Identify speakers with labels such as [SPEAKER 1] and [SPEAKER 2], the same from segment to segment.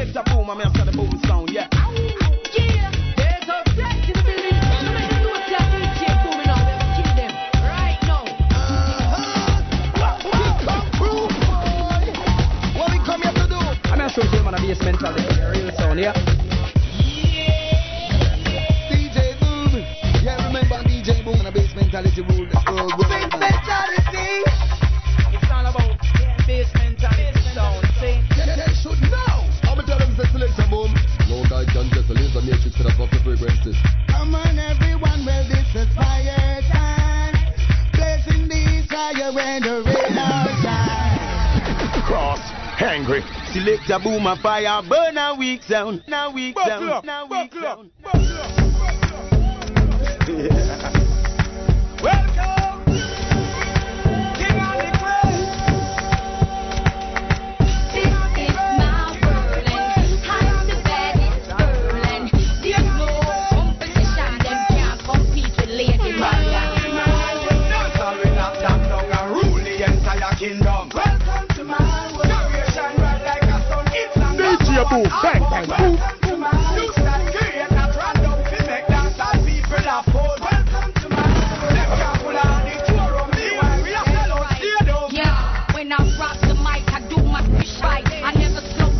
[SPEAKER 1] Select a boom, I'm after the boom sound, yeah.
[SPEAKER 2] Yeah, there's a flex in the building. So make the note that DJ booming now. We have kill them right now.
[SPEAKER 1] What we come here to do? I'm gonna show you man a bass mentality, real sound, yeah.
[SPEAKER 3] DJ Boom. Yeah, remember DJ Boom and a bass mentality rule the whole world.
[SPEAKER 1] Bass mentality.
[SPEAKER 4] To the fuck the frequencies.
[SPEAKER 3] Come on, everyone, well, this is fire time. Blazing these fire when the rain outside.
[SPEAKER 5] Cross, angry.
[SPEAKER 1] Select a boom and fire, burn a weak sound, now weak sound, now weak sound.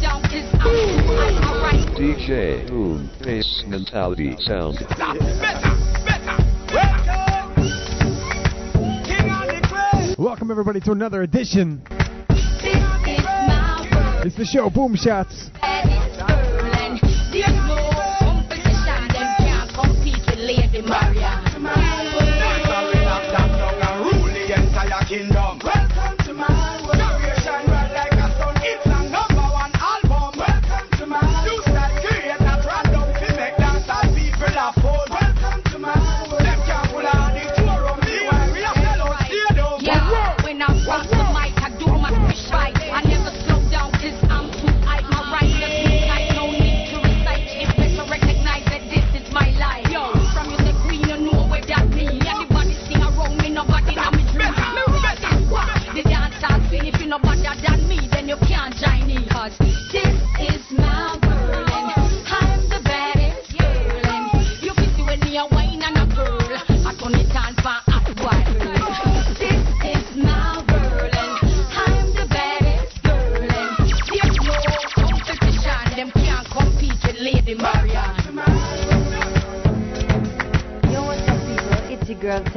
[SPEAKER 1] down
[SPEAKER 2] 'cause I'm I'm alright.
[SPEAKER 6] DJ Boom, Bass Mentality Sound.
[SPEAKER 1] Better, better. Welcome, King of the Crowd.
[SPEAKER 7] Welcome everybody to another edition. It's the show Boom Shots.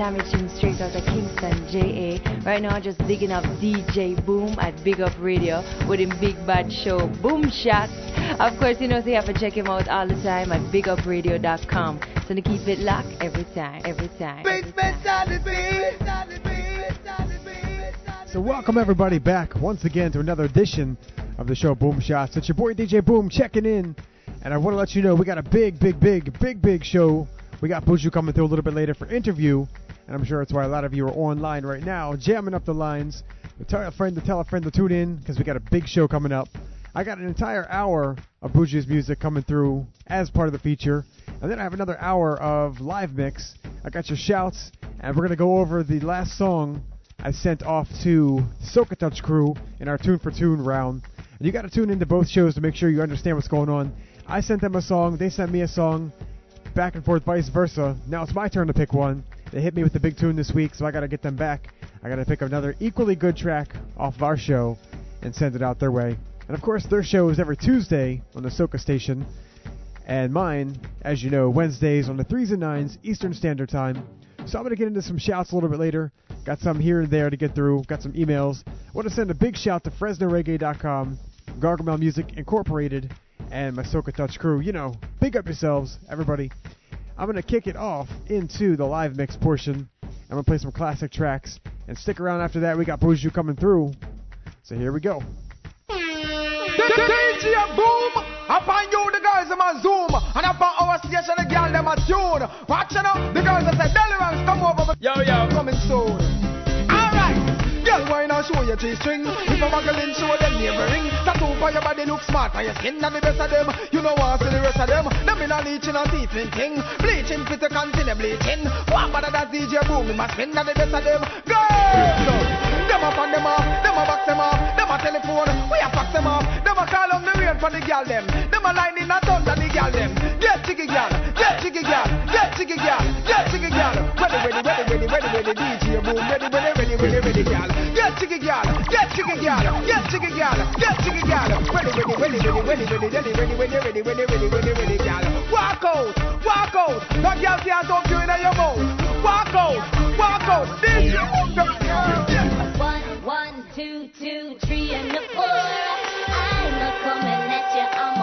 [SPEAKER 1] It's
[SPEAKER 8] your girl Tammy straight out of Kingston, JA. Right now, just bigging up DJ Boom at Big Up Radio with him big bad show, Boom Shots. Of course, you know, so you have to check him out all the time at bigupradio.com. So to keep it locked every time, every time. Every time.
[SPEAKER 7] So welcome everybody back once again to another edition of the show Boom Shots. It's your boy DJ Boom checking in, and I want to let you know we got a big, big, big, big, big show. We got Buju coming through a little bit later for interview, and I'm sure that's why a lot of you are online right now, jamming up the lines. Tell a friend to tell a friend to tune in because we got a big show coming up. I got an entire hour of Buju's music coming through as part of the feature, and then I have another hour of live mix. I got your shouts, and we're gonna go over the last song I sent off to Soca Touch crew in our Tune for Tune round. And you got to tune into both shows to make sure you understand what's going on. I sent them a song, they sent me a song, back and forth, vice versa. Now it's my turn to pick one. They hit me with the big tune this week, so I got to get them back. I got to pick up another equally good track off of our show and send it out their way. And of course, their show is every Tuesday on the Soca station, and mine, as you know, Wednesdays on the 3s and 9s Eastern Standard Time. So I'm going to get into some shouts a little bit later. Got some here and there to get through. Got some emails. want to send a big shout to FresnoReggae.com, Gargamel Music Incorporated, and my Soca Touch crew. You know, big up yourselves, everybody. I'm going to kick it off into the live mix portion. I'm going to play some classic tracks. And stick around after that. We got Buju coming through. So here we go.
[SPEAKER 1] DJ Boom, upon you the girls them a zoom, and upon our station the girl them a tune. Watch out, the girls that say Delirance come over. Yo yo, coming soon. Girl, why not show your G-string? If a muggling show them neighboring Tattoo for your body look smart For your skin and the best of them You know to see the rest of them Them in a leeching and teeth ting Bleaching fit to continue bleaching One better that DJ Boom In my spin and the best of them Girls! Them up and them off, them a box them off, them a telephone, we a fax them off, them a call on the real for the gal them. Them a line in a thunder the gal them. Get jiggy gal, get jiggy gal, get jiggy gal, get jiggy gal. Ready, ready, ready, ready, ready, ready, DJ boom. Ready, ready, ready, ready, ready, gal. Get jiggy gal, get jiggy gal, get jiggy gal, get jiggy gal. Ready, ready, ready, ready, ready, ready, ready, ready, ready, ready, ready, ready, ready, ready, gal. Walk out, walk out. No gal can't talk you in your mouth. Walk out, walk out. Boom.
[SPEAKER 2] One, one, two, two, three, and the four. I'm not coming at you, I'ma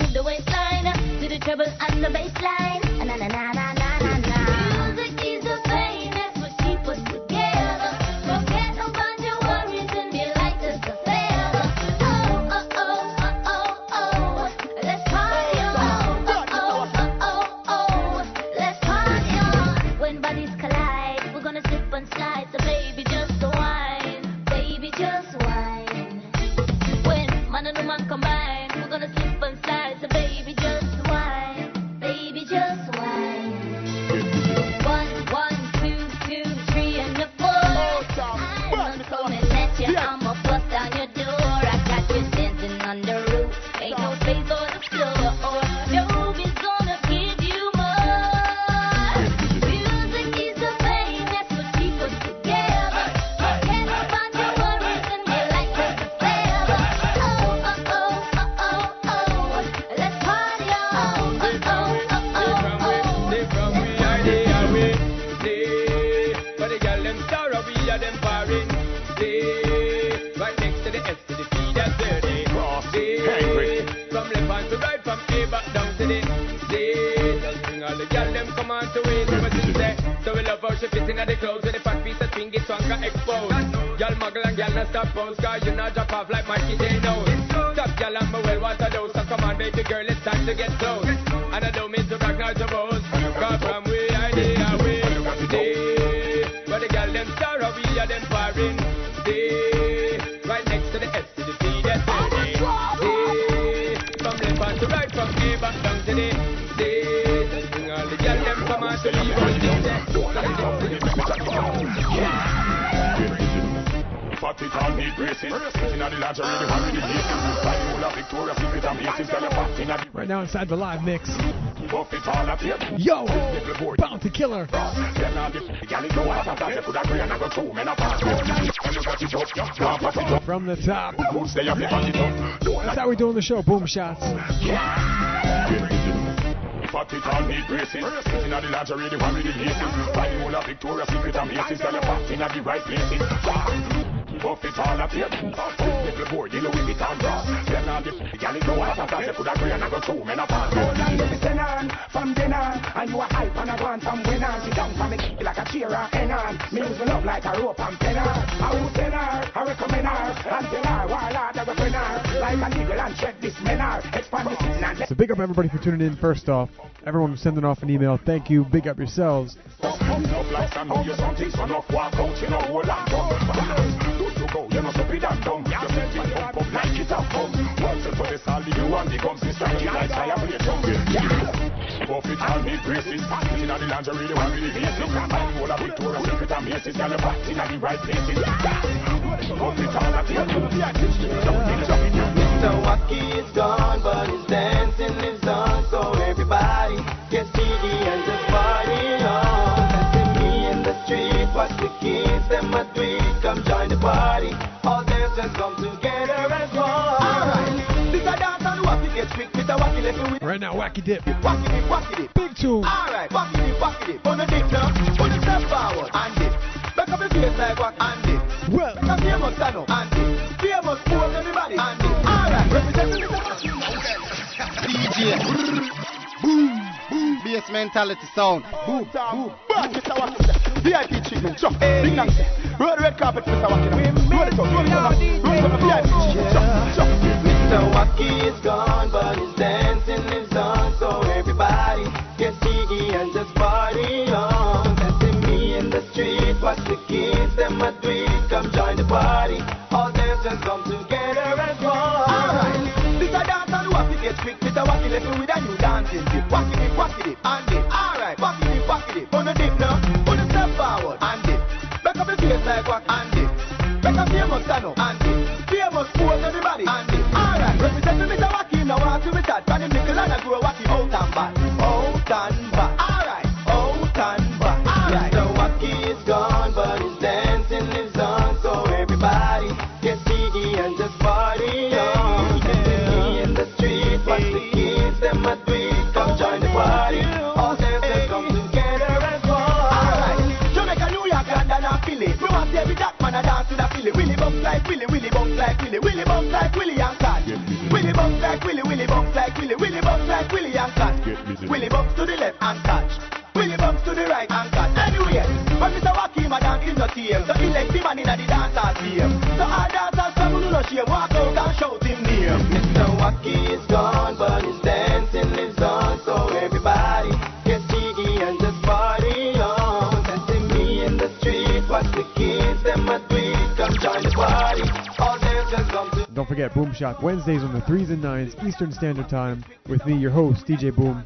[SPEAKER 2] trouble on the baseline. Na na na na. Not
[SPEAKER 1] stop pose, cause you not drop off like Mikey J knows. Top girl and my well want a dose, so come on baby girl, it's time to get close. And I don't mean to brag nor to boast, cause from we are they away. They, but the girl them sorrow we are them foreign. Right
[SPEAKER 7] now inside the live mix. Yo, Bounty Killer. From the top. That's how we doing the show. Boom shots.
[SPEAKER 5] Fat it on the braces the lingerie, the one with the laces Victoria's Secret and Macy's Girl, you're fat the right places Buff it all up here. Little boy, you know on cross. Then. You and I go. Men are fast.
[SPEAKER 3] From dinner, and you hype and on down for me like a cheer or enon. Me use love like a rope and. I will send her, I recommend her, and why I. Like a and check this sitting and
[SPEAKER 7] So big up everybody for tuning in. First off, everyone sending off an email. Thank you. Big up yourselves
[SPEAKER 5] you be that dumb. It up like a for the you the your tongue. Buffet and me braces, the lingerie, the one with the. Look at Secret and in the right places. Buffet in
[SPEAKER 9] Mr. Wacky is gone, but his dancing is on, so everybody gets giddy and just party. on. And me in the street, watch the kids, them a tweet, come join the party.
[SPEAKER 4] Now, Wacky Dip.
[SPEAKER 10] Wacky dip, wacky dip.
[SPEAKER 4] Big tune.
[SPEAKER 10] Alright, wacky dip, wacky dip. On the dip now, put it step forward and dip. Back up your face like what and dip.
[SPEAKER 4] Well,
[SPEAKER 10] Back up famous stand up and dip. Famous pose everybody and dip. Alright, represent me
[SPEAKER 11] DJ. Boom, boom, bass mentality sound.
[SPEAKER 10] Boom, boom, boom. Mr. Wacky, VIP treatment, chuck. Big thanks. Roll the red carpet, Mr. Wacky. Roll it up, roll it up. Roll it up, VIP treatment, chuck, chuck.
[SPEAKER 12] Wacky is gone, but his dancing lives on. So everybody get jiggy and just party on. Dancing me in the street, watch the kids, them a tweet. Come join the party. All dance just come together as one.
[SPEAKER 10] Alright, this a dance and wacky get quick. Mr. Wacky left me with a new dancing dip. Wacky dip, wacky and dip. Alright, wacky wacky the it step forward and up your face like wack and dip. Up famous stand and. Famous pose Willy Willy bounce like Willy Willy bounce like Willy Hanson. Willy bounce like Willy Willy bounce like Willy Willy bounce like Willy Hanson. Willy bounce to the left and catch. Willy bounce to the right and catch. Anyway, when Mr. Wakima dance is not here, so he let the man in the
[SPEAKER 12] dance
[SPEAKER 4] team. Forget Boom Shot Wednesdays on the 3s and 9s Eastern Standard Time with me, your host, DJ Boom.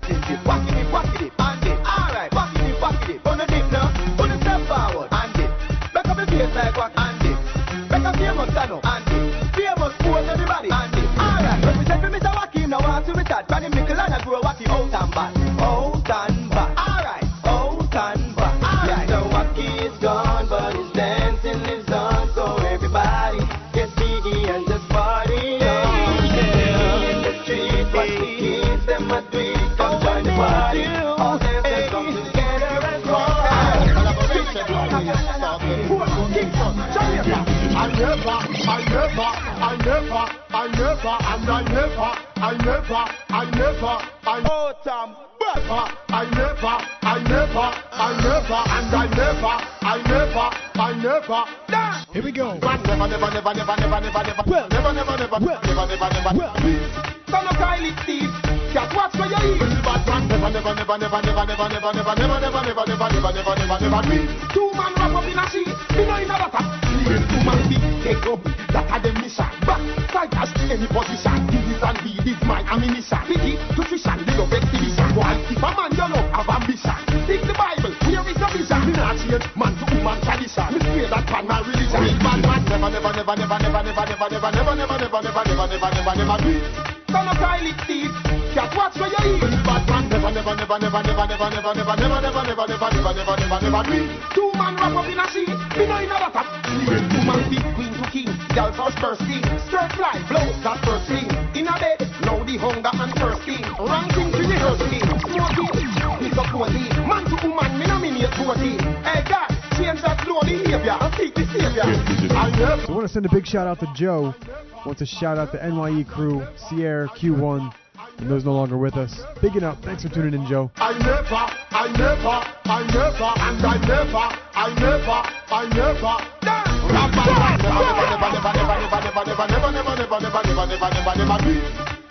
[SPEAKER 5] Never, never, never, never, never, never, never, never, never, never, never, never, me.
[SPEAKER 10] Two man wrap up in a sheet. Me know in a butter.
[SPEAKER 5] Clean two man big, queen to king. Girl first first thing, skirt fly, blouse that first thing. In a bed, now the hunger and thirsting. Ranking to the thirsting, smoking, pick up cozy. Man to woman, me no mini cozy. Hey God, change that slow behavior and seek the savior. I never.
[SPEAKER 4] So I want to send a big shout out to Joe. Want to shout out the NYE crew, Sierra Q1, and those no longer with us. Bigging up. Thanks for tuning in, Joe.
[SPEAKER 5] I never, I never, I never, and I never, I never, I never. Never, never, never, never, never, never, never, never, never, never, never, never, never, never, never, never, me.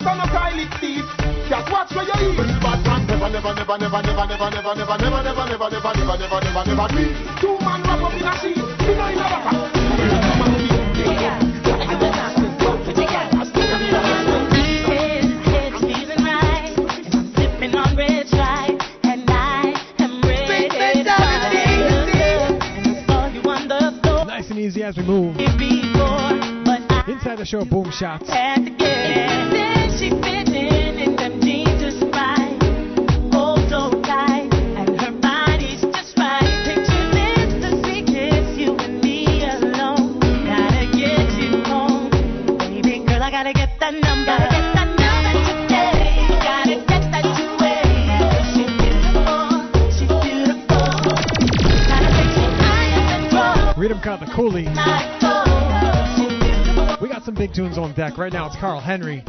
[SPEAKER 10] Son of Kylie Steve. Cat, watch where you eat.
[SPEAKER 5] Real bad man, never, never, never, never, never, never, never, never, never, never, never, never, never, never, never, never, me.
[SPEAKER 10] Two man wrap
[SPEAKER 4] your boom shots.
[SPEAKER 13] tunes on deck. Right now it's Carl Henry.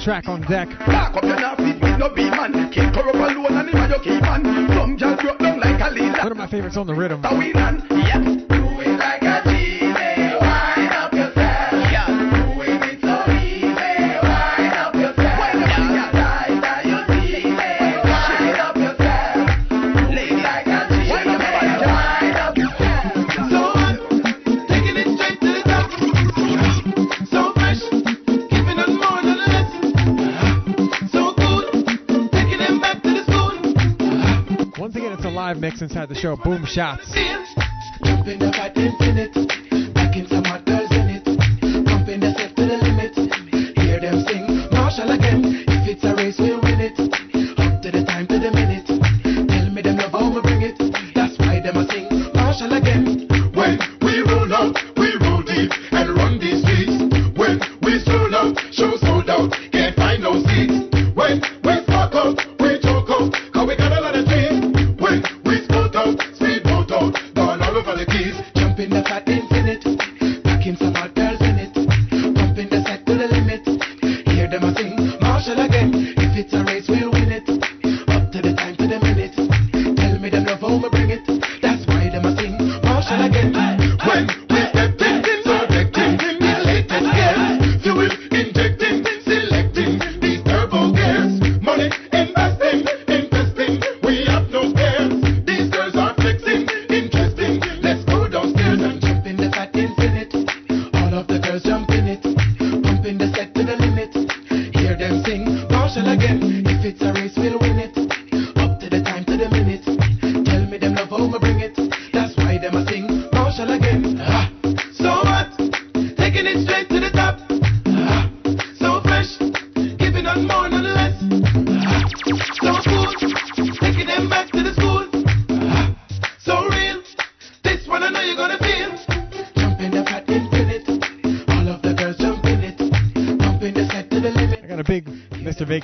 [SPEAKER 13] Track on deck. One of my favorites on the rhythm. mix inside the show. Boom shots.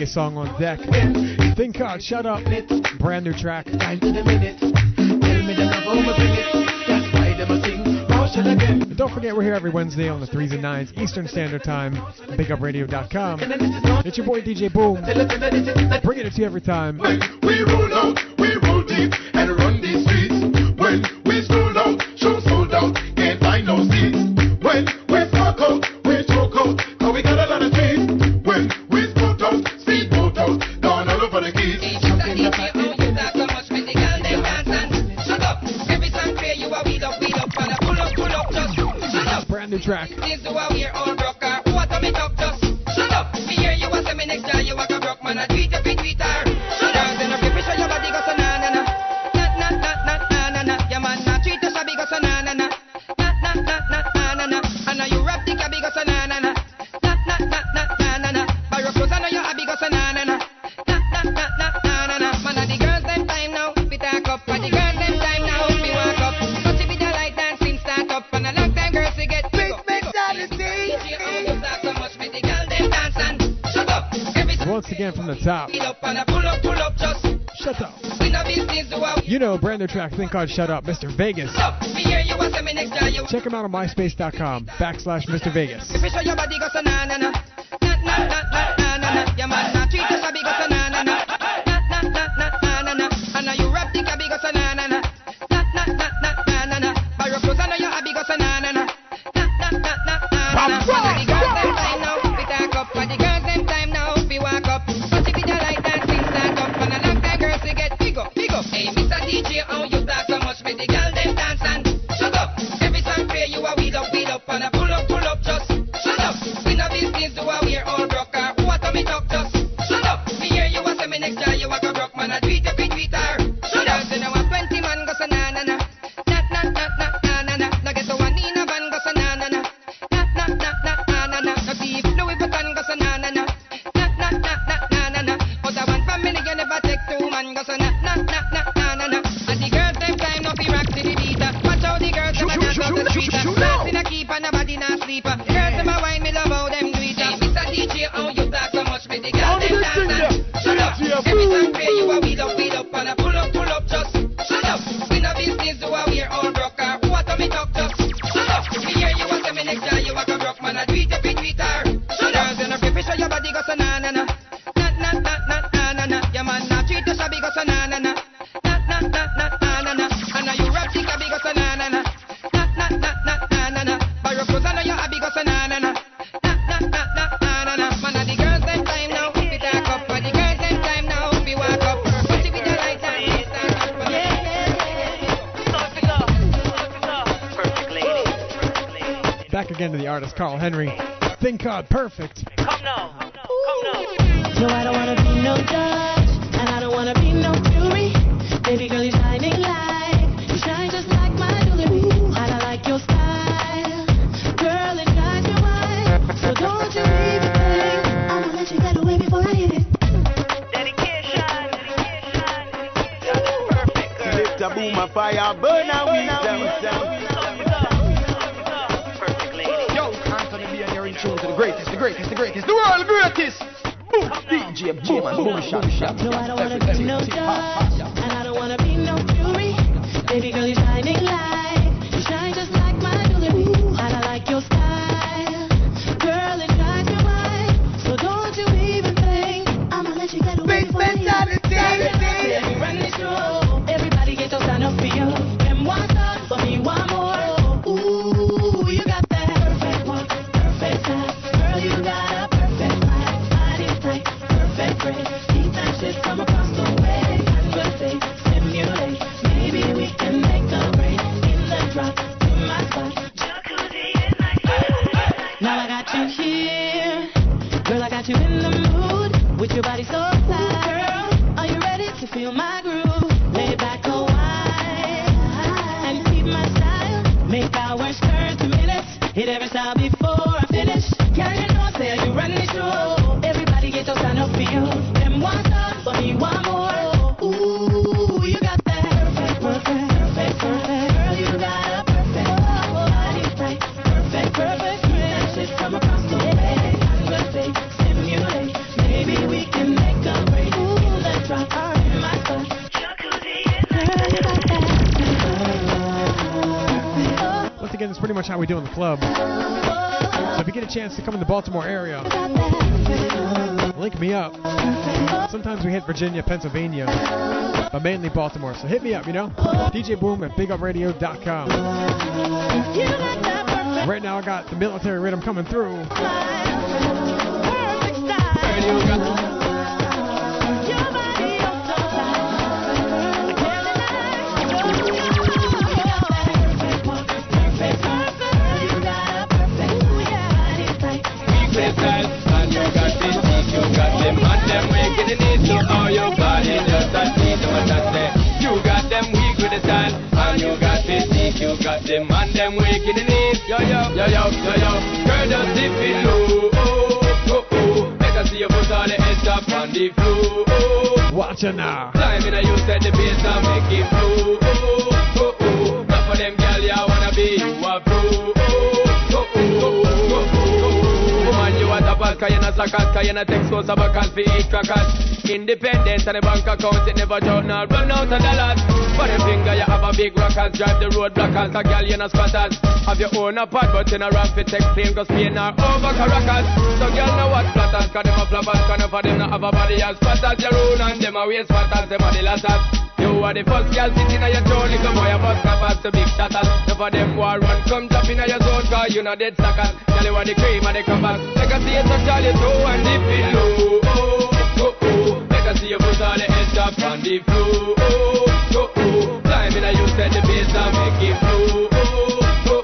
[SPEAKER 14] biggest song on deck. Thing called Shut Up, brand new track. And don't forget, we're here every Wednesday on the 3s and 9s Eastern Standard Time, bigupradio.com. It's your boy DJ Boom. Bringing it to you every time. brand track, Think I'd Shut Up, Mr. Vegas. Check him out on myspace.com backslash Mr. Vegas.
[SPEAKER 7] into the artist Carl Henry. Thing called uh, Perfect. Come now. Come now. Come now.
[SPEAKER 15] No, I don't
[SPEAKER 16] want to
[SPEAKER 15] be no dog. Club. So if you get a chance to come in the Baltimore area, link me up. Sometimes we hit Virginia, Pennsylvania, but mainly Baltimore. So hit me up, you know? DJ Boom at BigUpRadio.com. Right now I got the military rhythm coming through.
[SPEAKER 17] Them and them weak in the knees Yo yo, yo yo, yo yo. Girl just dip it low. Oh, oh, oh. See your foot on the edge up on the floor. Oh,
[SPEAKER 15] Watch it now.
[SPEAKER 17] Climbing and you set the bass and make it flow. Oh, oh, oh. Not for them girl, you wanna be you a pro. Oh, oh, oh, oh, oh, oh, oh. Woman, you a top cause you not suckers Cause you not take so sabacals for eat crackers Independent and the bank account It never joke now run out of dollars. For the finger you have a big rockers Drive the road blockers A girl you not squatters. Have your own apart but in a ramp it take plane Cause Spain are over Caracas. So girl know what flatters Cause them a flappers Cause of them not have a body as fat as your own And them a waist fatters Them a the latters. You are the first girl sitting on your throne Little boy, a bus covers to big shatters of them war run Come jump in your zone Cause you know dead suckers Tell you what the cream and the covers Make a touch all your and dip it low Oh, a see you put all the head up on the floor. Oh, oh, oh Climb in a you set the bass and make it flow. Oh,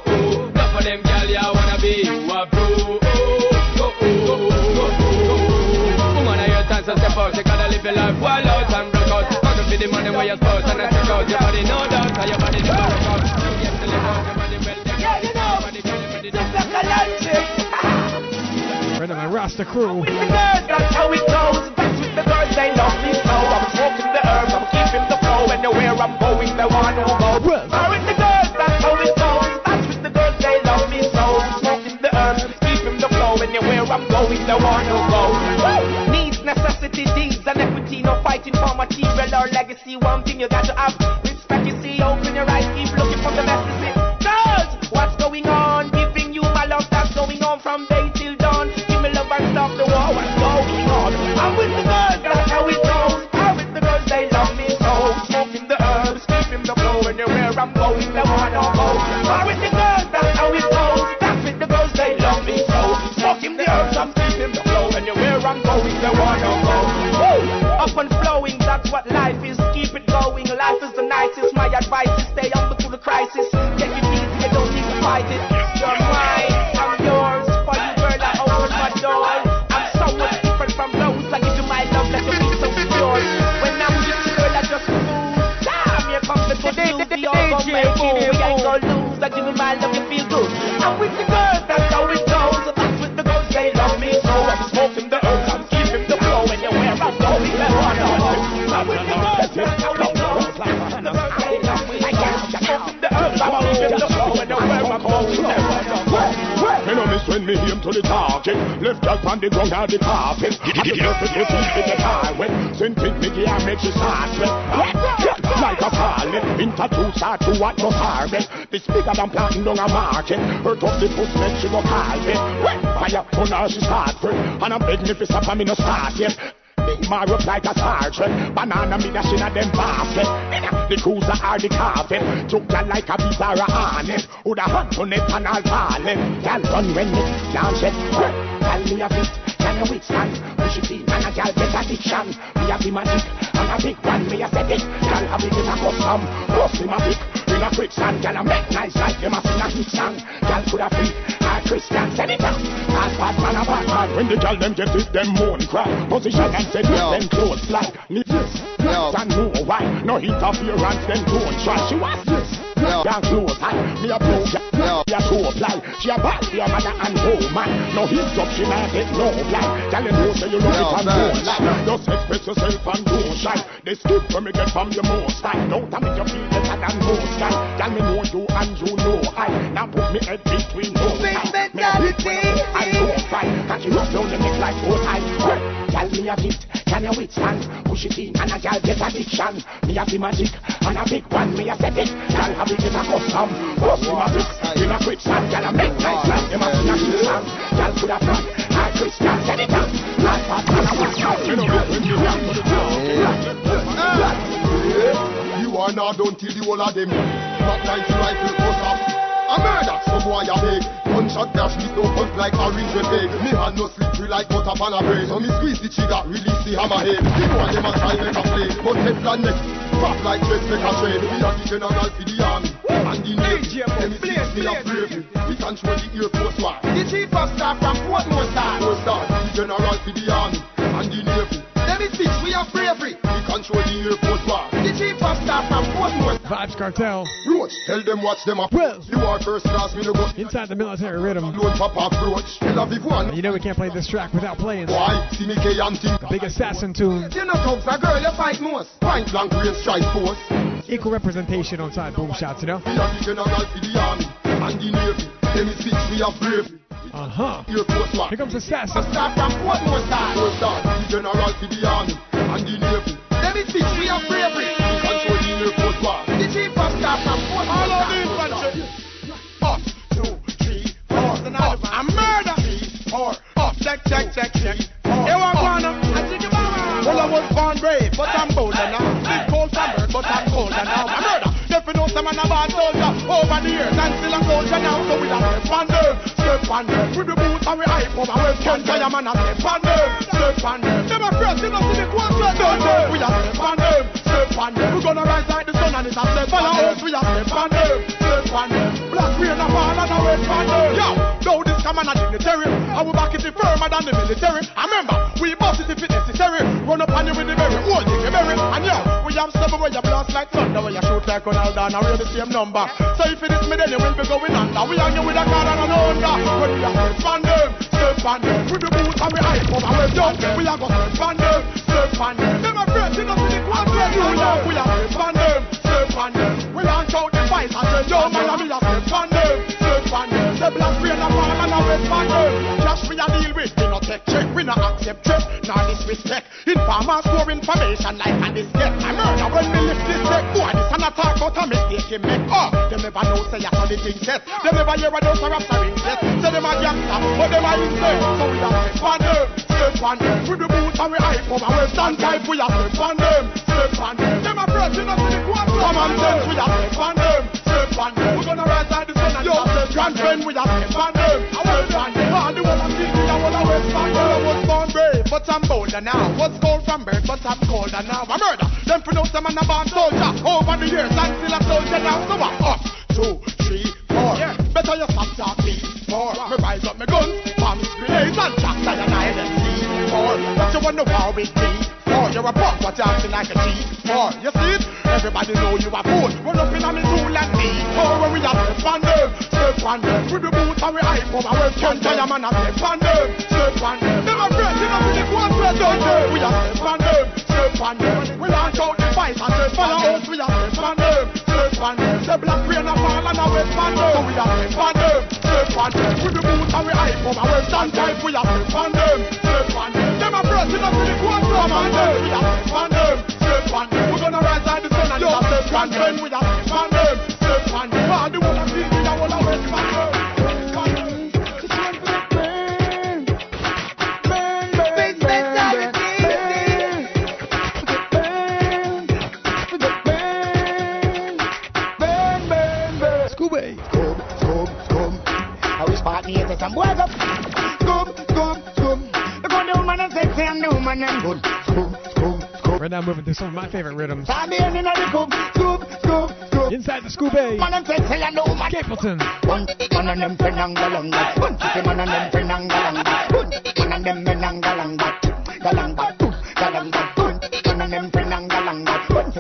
[SPEAKER 17] of them girl, you wanna be you a pro. Oh, oh, oh, oh, oh, oh Woman, I your time so step out You gotta live your life wild out and broke out. Fuck for the money where you're supposed and I check out Your body no doubt
[SPEAKER 15] On my Rasta crew.
[SPEAKER 18] That's how it goes. That's with the girls, they love me so. I'm smoking the herbs, I'm keeping the flow. Anywhere I'm going, they want to go. Are with the girls, that's how it goes. That's with the girls, they love me so. I'm smoking the herbs, keeping the flow. Anywhere I'm going, they want to go. Needs, necessity, deeds, and equity. No fighting for material or legacy. One thing you got to have respect. You see, open your eyes, keep looking for the message. Girls, what's going on? Giving you my love that's going on from day that's what life is. Keep it going. Life is the nicest. My advice is stay humble through the crisis. Take it easy, you don't need to fight it. You're mine, I'm yours. For you, girl, I open my door. I'm so much different from those. I give you my love, let you be so secure. When I'm with you, girl, I just move. Damn, here comes the good news. We all gon' make it. We ain't gon' lose. I give you my love, you feel good. I'm with the girls, me
[SPEAKER 19] aim to the target. Left jack on the ground or the carpet the perfect teeth in the highway Send it me gear make she start with Like a pilot Into two start to what no target. This bigger than planting down a market Hurt up the foot make she go carpet fire on her she start free. And I'm begging if it's up and me no start yet Big Mario like a sergeant. Banana me dashing at them basket. The cruiser or the carpet. Took ya like a piece or a harness Would a hunt on it and all falling Gal run when it launch it Tell me a bit, can you withstand Push it in and a gal get addiction Me a the magic and a big one. Me a set it, gal have it in a custom Bust him a big in a quicksand Gal a make nice like them a sing a hit song. Gal could a freak a Christian Send it down, bad bad man a bad man. When the gal them get it, them moan cry. Position and set it, them close flag Need this, yes and no why No interference, then don't try. She was this, down close high. Me a blow ya, me a toe fly. She a bad for your mother and home man No hit up, she not get no blind Gal you know say you love it and don't lie. Just express yourself and don't shy. The skip when me get from your most side Don't tell me you feel better than most guy Gal me know you and you know I Now put me head between those eyes. Me a hit when I don't fight Cause you down the neck like eyes Gal me a gift, can you withstand Push
[SPEAKER 20] it in, and a gal get addiction. Me a fi magic, and a big one me a set it. Gal have it in a custom, systematic. In a quick stand, gal a make nice ah. man. Them a sing a song. Gal could a front, high Christian, set it up. Last part, and a watch out. You know,
[SPEAKER 4] You are not done till the whole of them. Not like you rifle cut off. A murder, some boy a beg. Gunshot dash me no cut like orange red bag. Me hand no slippery like butter pan a bread. So me squeeze the trigger, release the hammerhead. The boy them a try make a play, but Teflon neck. Pop like dress make a trade. We are the general for the army. And the navy, them is six me a brave. We control the air force war.
[SPEAKER 20] The chief of staff from Portmore Star.
[SPEAKER 4] Star, the general for the army. And the navy,
[SPEAKER 20] Them is six, we have bravery.
[SPEAKER 4] we control the air force
[SPEAKER 7] Vybz Kartel.
[SPEAKER 4] Roach, tell them watch them up.
[SPEAKER 7] Well.
[SPEAKER 4] You are first class, me no go.
[SPEAKER 7] Inside the military rhythm.
[SPEAKER 4] Lone pop approach. Tel Aviv one.
[SPEAKER 7] You know we can't play this track without playing
[SPEAKER 4] Why? See me K and think.
[SPEAKER 7] the big assassin tune.
[SPEAKER 20] You know, thugs, a girl you fight most.
[SPEAKER 4] Point blank range strike force.
[SPEAKER 7] Equal representation on side boom shots, you know?
[SPEAKER 4] We are the general for the army and the navy. Them is six, we have brave.
[SPEAKER 7] Uh huh.
[SPEAKER 4] Air force war.
[SPEAKER 7] Here comes assassin.
[SPEAKER 20] Staff from Portmore Star.
[SPEAKER 4] Four star, the general for the army and the navy.
[SPEAKER 20] Them is six, we have bravery. Check, check, check, check. Here I wanna. Well, I was born brave, but I'm bolder now. Big cold birth, but I'm colder now. A murder. If you know some man a bad soldier over the years and still a soldier now, so we a them, step on them. With the boots and we hype over, we can't try a man a step on them, step on them. Them a press, you know, see the they? We a step on them, step on them. We gonna rise like the sun and it's a step on us. We a step on them, step on them. Black rain a fall and a red on them. Yo, though this come on a dignitary, I will back it firmer than the military. I remember, we bust it if it necessary. Run up on you with the berry, hold you berry. And yo, we have seven where you blast like thunder, where you shoot like Ronaldo and read the same number. So if it is me, then you will be going under. We hang you with a card and an under. When we are on them, step on them. With the boots and we hype over, we done. We are going step on them, step on them. Them a friends, you know, see the quadrant. We are on them, step on them. We launch out the fight and say, yo, man, we are step on them, step on them. The black and red on them. Cash we a deal with, we no take check, we no accept threat, nor disrespect. Informers store information like a disket. I murder when me lift this deck. Boy, this an attack out a mistake him make. Oh, them never know say I saw the thing set. Them never hear a dose of rap ring set. Say them a gangster, but them a insane. So we a step on them, step on them. With the boots and we hype over, we stand type, we a step on them, step on them. Them a pressing us to the quarter. Common sense, we a step on them, step on them. We gonna rise like the sun and Yo, grand friend, we a step on them, on them. All the whole of city, I wanna them. I was born brave, but I'm bolder now. Was cold from birth, but I'm colder now. I murder them pronounce them man a born soldier. Over the years, I'm still a soldier now. So four. Better you stop talk me. Four. Me rise up me guns, bombs, grenades, and shots like an INC. Four. But you wanna war with me. Four. You're a punk, but you're acting like a G. Four. You see it? Everybody know you a fool. Run up in on me oh, tool like me. Four. When we are step on them, step on them. With the boots and we hype over, we can't tell your man a step on them, step on them. Them a friends, you know, see the quadrant, don't they? We are step on them, step on them. We launch out the fight and say, follow us, we are step on them, step on them. The black rain a fall and a wet on them. We are step on them, step on them. With the boots and we hype over, we stand type, we are step on them, step on them.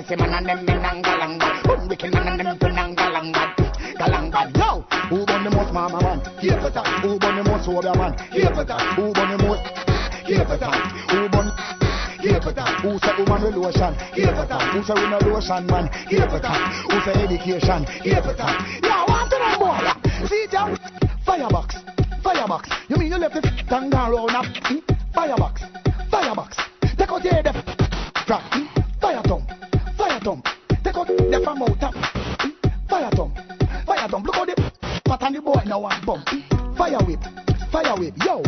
[SPEAKER 20] Chicken man and them penangalanga. One wicked man and them penangalanga. Galanga, yo. Who born the most mama man? Here for that. Who born the most sober man? Here for that. Who born the most? Here for that. Who born? Here for that. Who say woman with lotion? Here for that. Who say we no lotion man? Here for that. Who say education? Here for that. Yeah, want to know more? See John? Firebox. Firebox. You mean you left the and gone round up? Hmm? Firebox. Firebox. Take out your head.
[SPEAKER 10] Rock, mm, fire thump, fire thump. Take out the from out top. Mm, Fire thump, fire thump. Look how the pat on the boy now one bump. Fire whip, fire whip. Yo,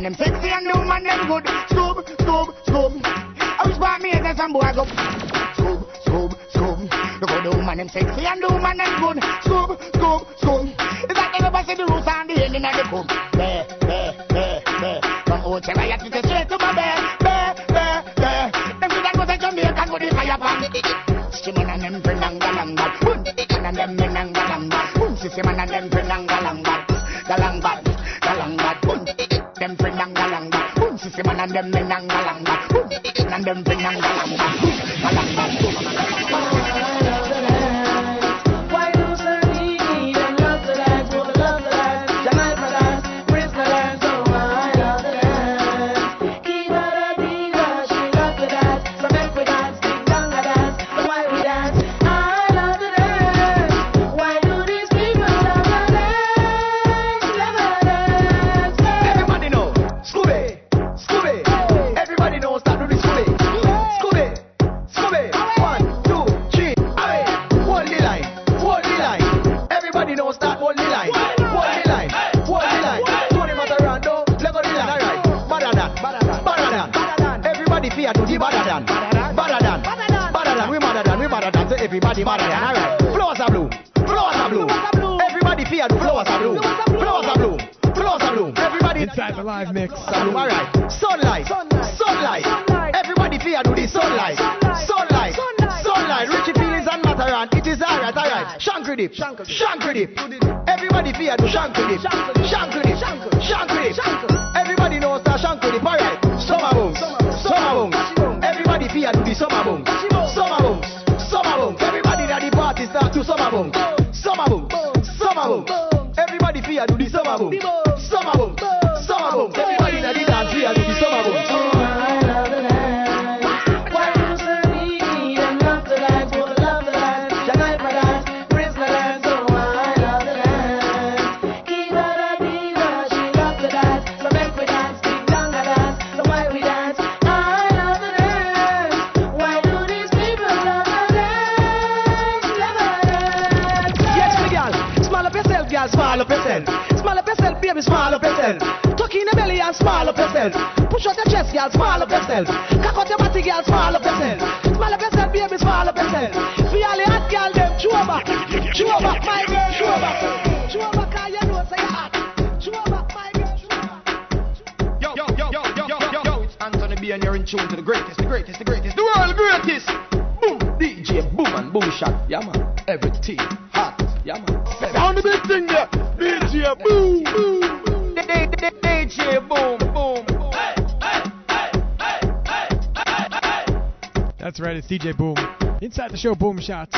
[SPEAKER 10] The woman them sexy and the woman them good. Scrub, scrub, scrub. I was born me and some boy go. Scrub, scrub, scrub. Look how the woman them sexy and the woman them good. Scrub, scrub, scrub. It's like everybody see the roots and the ending of the boom. Bear, bear, bear, bear. From old Chevrolet to the straight to my bear, bear, bear, bear. Them see that was a Jamaican with the fire pan. Shimon and them bring galanga. Boom, and them bring galanga. Boom, Shimon and them bring galanga. Galanga, galanga. Them bring galanga. Boom, Shimon and them bring galanga. Boom,
[SPEAKER 21] The
[SPEAKER 7] mix.
[SPEAKER 10] Alright, sunlight, sunlight. Everybody fear do the sunlight, sunlight, sunlight. Richie feelings and Mataran. It is alright, alright. Shankry dip, shankry dip. Everybody fear do shankry yourself. Push out your chest, gal. Small up yourself. Cock out your body, gal. Small up yourself. Small up yourself, baby. Small up yourself. For all the hot gal, them chew back. Chew back, my girl. Chew back. Chew back, 'cause you know say you're hot. Chew back, my girl. Chew back.
[SPEAKER 22] Yo, yo, yo, yo, yo, yo, yo, yo, it's Anthony B and you're in tune to the greatest, the greatest, the greatest, the world greatest. Boom, DJ, boom and boom shot. Yeah, man. Everything
[SPEAKER 7] right, it's DJ Boom. Inside the show, Boom Shots.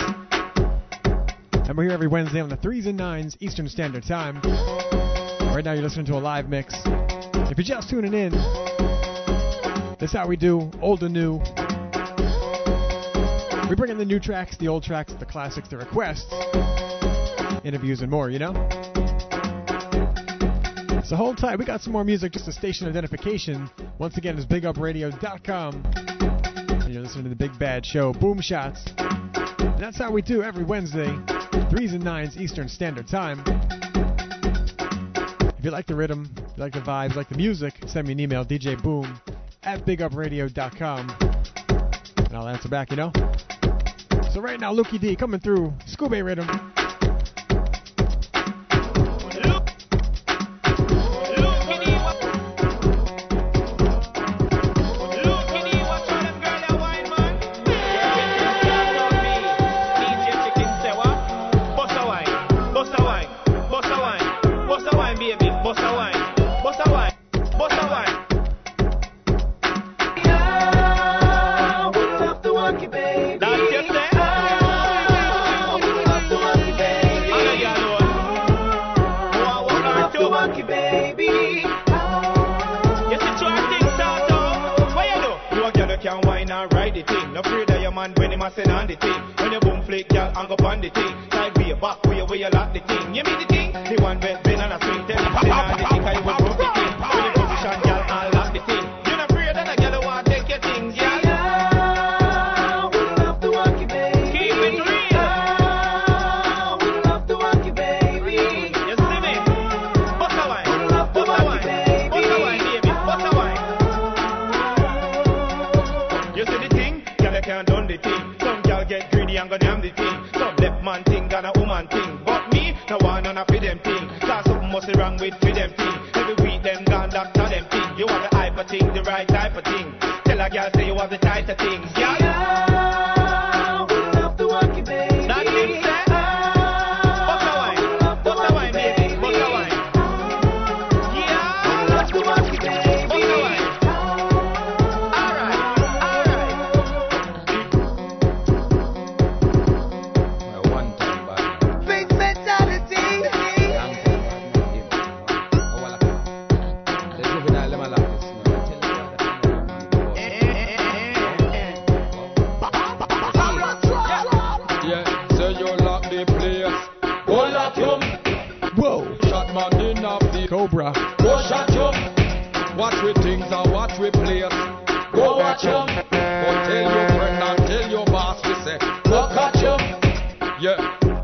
[SPEAKER 7] And we're here every Wednesday on the 3s and 9s Eastern Standard Time. Right now, you're listening to a live mix. If you're just tuning in, that's how we do old and new. We bring in the new tracks, the old tracks, the classics, the requests, interviews, and more, you know? So hold tight. We got some more music, just a station identification. Once again, it's bigupradio.com. You're listening to the Big Bad Show, Boom Shots. And that's how we do every Wednesday, 3s and 9s Eastern Standard Time. If you like the rhythm, you like the vibes, like the music, send me an email, djboom at bigupradio.com. And I'll answer back, you know? So right now, Lukie D coming through, Scooby Rhythm.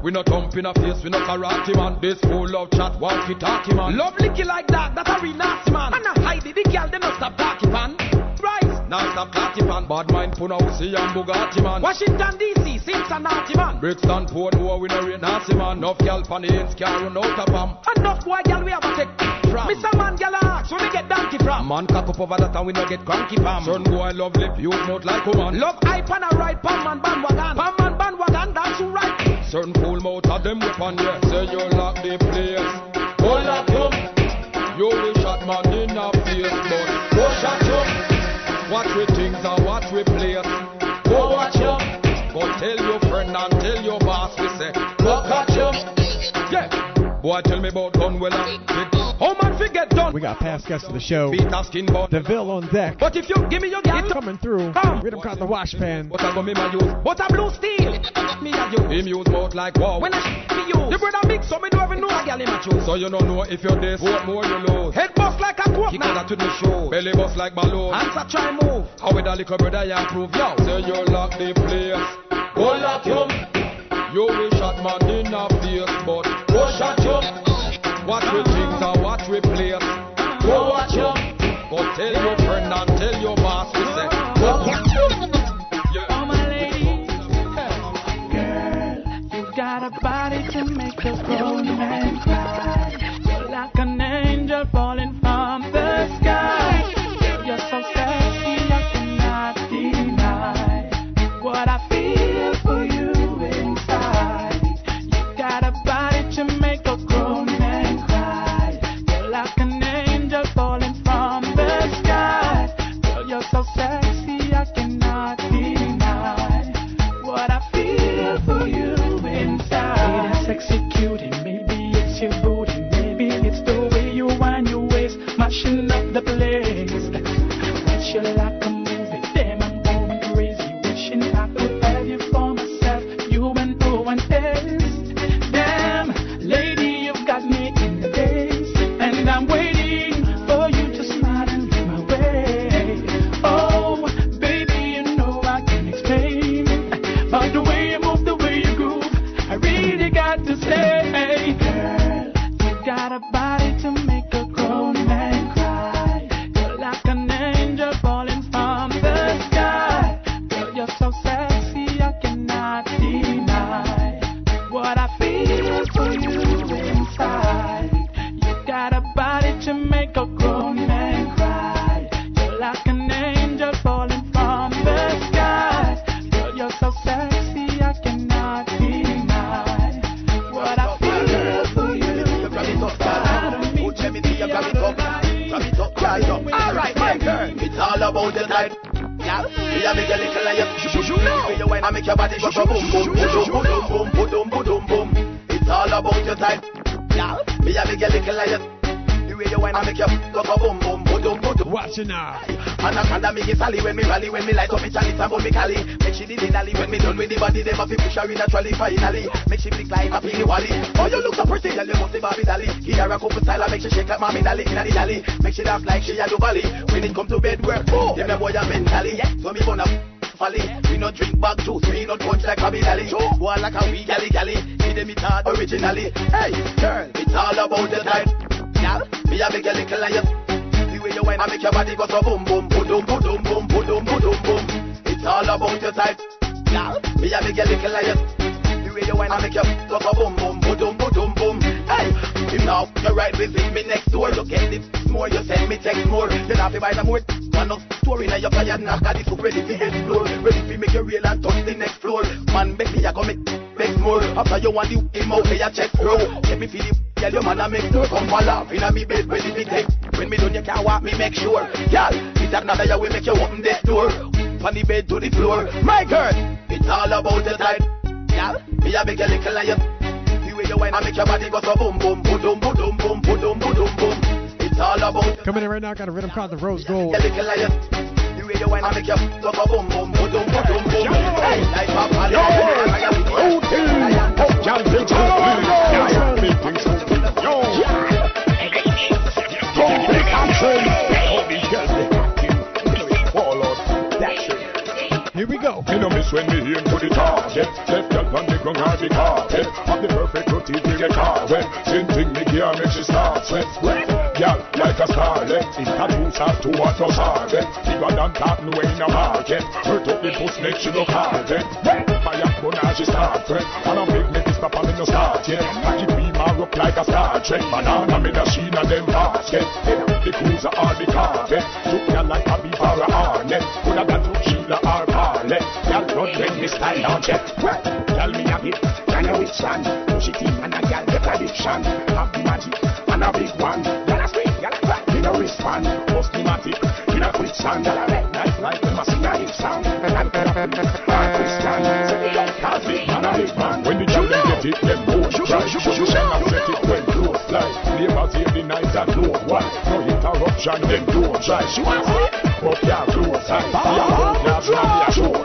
[SPEAKER 23] We no thump in a face, we no karate man. This full of chat, walkie talkie man. Love licky like that, that's a real nasty man. And I hide it, the girl, they no stop talking pan. Right, now stop talking pan. Bad mind, Punausi and Bugatti man. Washington DC, Cincinnati man. Brixton, Portmore, we no rate nasty man. Enough gal pan the ends, run out of pam. Enough boy, gal, we have a take from. Mr. Man, gal, ask, where we get donkey from? Man, cock up over that and we no get cranky pam. Son boy, love lip, you mouth like a man. Love hype and a ride, pam man, bandwagon. Pam man, bandwagon, that's right. Certain fool mouth of them weapon, yeah. Say you lock the place. Go lock him. You will shot man in a face, but go shot him. Watch with things and watch with players. Go watch him. Go tell your friend and tell your boss we say. Go catch him. Yeah. Boy, tell me about gun well How man forget done?
[SPEAKER 7] We got past guests of the show.
[SPEAKER 23] Peter skin bun.
[SPEAKER 7] DeVille on deck.
[SPEAKER 23] But if you give me your gal,
[SPEAKER 7] Coming through.
[SPEAKER 23] Come.
[SPEAKER 7] Rhythm caught the wash pan.
[SPEAKER 23] But I go me my use. But a blue steel. Me a use. Him use mouth like wow. When I me use. The brother mix so me don't even know a gal in my choose. So you don't know if you're this. What more you lose. Head bust like a coke. He coulda to the show. Belly bust like balloon. Hands a try move. How with a little brother you prove yo. Say you lock the place. Go lock him. You will shot man in a face, but go shot him. Watch with things
[SPEAKER 10] com finally. Make she click like a piggy wally. Oh, you look so pretty, tell you must Bobby Dolly. Here a couple style, make she shake like mommy Dolly inna the dolly. Make she dance like she a Duvalli. When it come to bed, work, oh, them boy a mentally. Yeah. So me gonna folly. We not drink bag juice, we not punch like Bobby Dolly. Sure. Go like a wee galley galley. See them it hard originally. Hey, girl, it's all about the time. Girl, me a big a little like The way you wine, I make your body go so boom boom, boom boom, boom boom, boom boom, boom boom. It's all about your type. Girl, me a big a little like you. Way you whine, I make your go so boom boom boom boom boom boom. Hey, if now you right visit me next door, you get it more, you send me text more. You have to buy the more. One of story now your fire knock at the soup ready to explore. Ready to make you real and touch the next floor. Man, make me a go make more. After you want the him out, your chest grow. Let me feel it. Girl, your man a make sure come fall off inna me bed ready to take. When me done, you can't walk me make sure. Girl, it's another we make you open this door. From the bed to the floor. My girl, it's all about the time. Girl, me a make you little like you. The way you whine, I make your body go so boom boom boom boom boom boom boom boom boom boom boom. It's all about
[SPEAKER 7] Coming in right now, got a rhythm called the Rose Gold.
[SPEAKER 10] the little like you. The way you whine, I make you go so boom boom boom boom boom boom boom. Hey, like a party.
[SPEAKER 5] Y'all big Y'all big things Yo. Me no miss when me aim to the target. Left girl on the ground hard the carpet. Have the perfect routine to get car wet. Same thing me gear make she start sweat. Girl like a starlet. In tattoos have to want no sergeant. Bigger than cotton way in the market. Hurt up the puss make she look hard. Fire gun as she start fret. And I make me stop and me no start yet. I keep beam her up like a Star Trek. Banana me the sheen and them basket. The cruiser or the carpet. Took ya like a beef or a hornet. Coulda got to Sheila or left. Y'all don't this style on check. Y'all me have it, y'all know. Push it in and I got the. Have magic and a big one. Y'all a scream, y'all a crack. You know it's fun. Most thematic, you know quick sound. Y'all a red night light, them a sing sound. I'm Christian. Man a hip man. When the children get it, them won't cry. Show you them it when blue fly. Neighbors hear the night and know why. No interruption, them don't but y'all close eyes. Y'all don't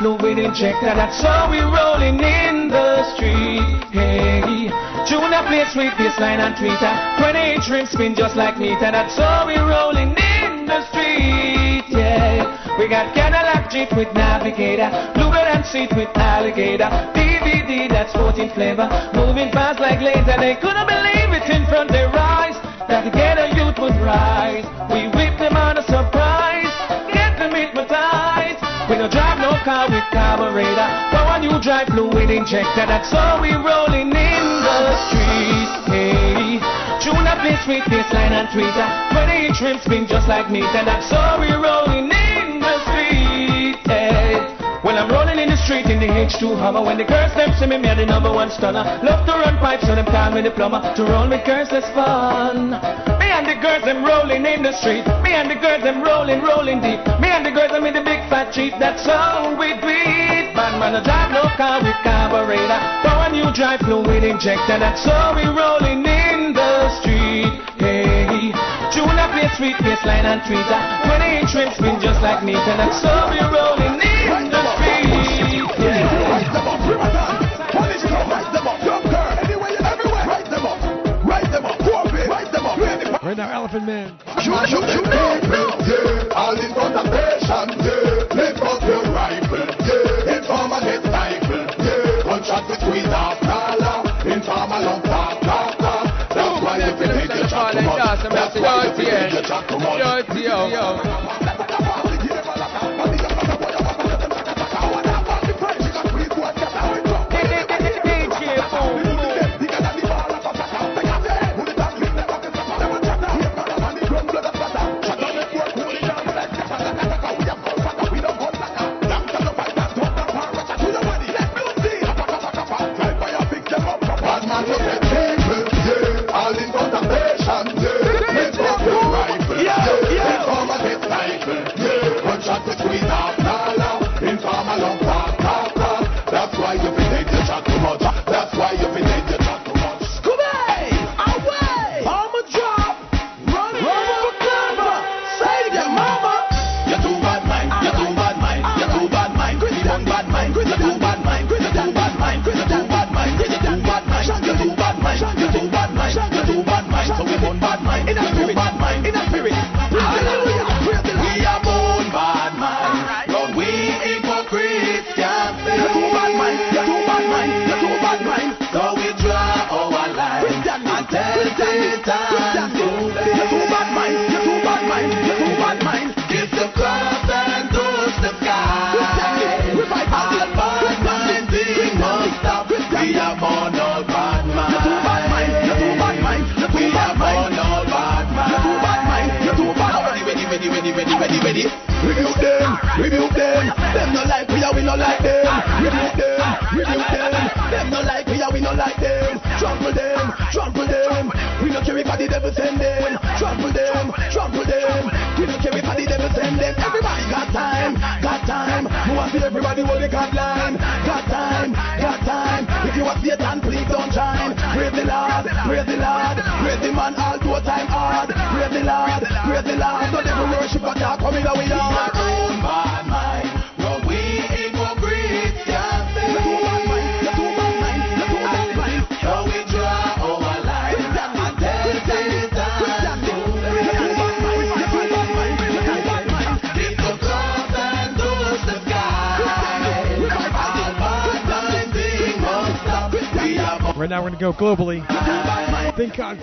[SPEAKER 24] new drive fluid injector. That's how we rolling in the street. Hey, tune a play sweet bassline and tweeter. 20 inch rim spin just like meter. That's how we rolling in the street. Yeah, we got Cadillac Jeep with Navigator, Bluebird and seat with Alligator. DVD that's 14 flavor, moving fast like laser. They couldn't believe it in front their eyes that ghetto youth would rise. We whip them on a surprise, don't drive no car with carburetor, power you drive fluid injector. That's how we rolling in the street. Hey, tune up this sweet bassline and tweeter. 20 inch rim spin just like meter. That's how we rolling in the street. Hey. When I'm rolling in the street in the H2 Hummer When the girls them see me, me the number one stunner. Love to run pipes so them call me the plumber. To roll with girls that's fun. Me and the girls them rolling in the street. Me and the girls them rolling, rolling deep. Me and the girls them in the big fat Jeep. That's how we do it man, I drive no car with carburetor. Power new drive fluid injector. And That's how we rolling in the street. Hey, tune up your sweet bassline and tweeter. 20 inch rim spin just like meter. That's how we rolling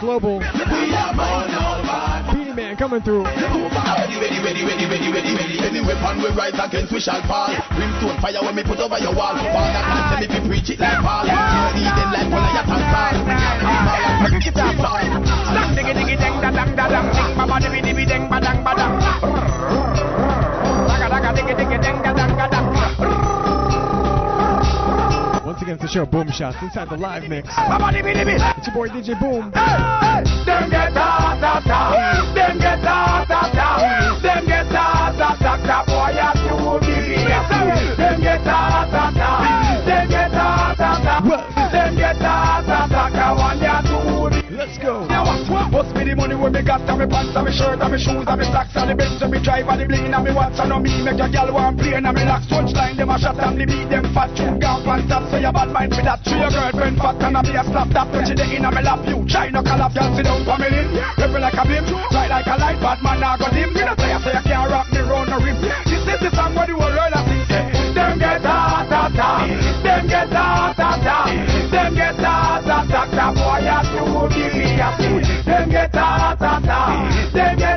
[SPEAKER 7] global. Man coming through.
[SPEAKER 9] Ready, ready, ready, ready, ready, ready, ready.
[SPEAKER 10] Any weapon we rise against we shall fall. Fire when put over your tell me fi preach it like Paul. Need them like
[SPEAKER 3] dang da dang.
[SPEAKER 7] Once again, it's the show Boom Shots inside the live mix. It's your boy DJ Boom.
[SPEAKER 3] Them and me and me shoes and me socks and the Benz and me drive and the bling and me watch and no me make a gal want play and me locks punchline them a shot and the beat them fat. You gone pan top so you bad mind for that. Tree your girlfriend fat and a be a slap that. When she dey in a me lap you try no call up girl sit down for me in Pepper like a blim right like a light bad man now go dim me not say I say I can't rock me round no rim. This is the song where the world a sing them get ta ta ta them get ta ta ta them get ta ta ta boy you too giddy a see them get ta ta ta them get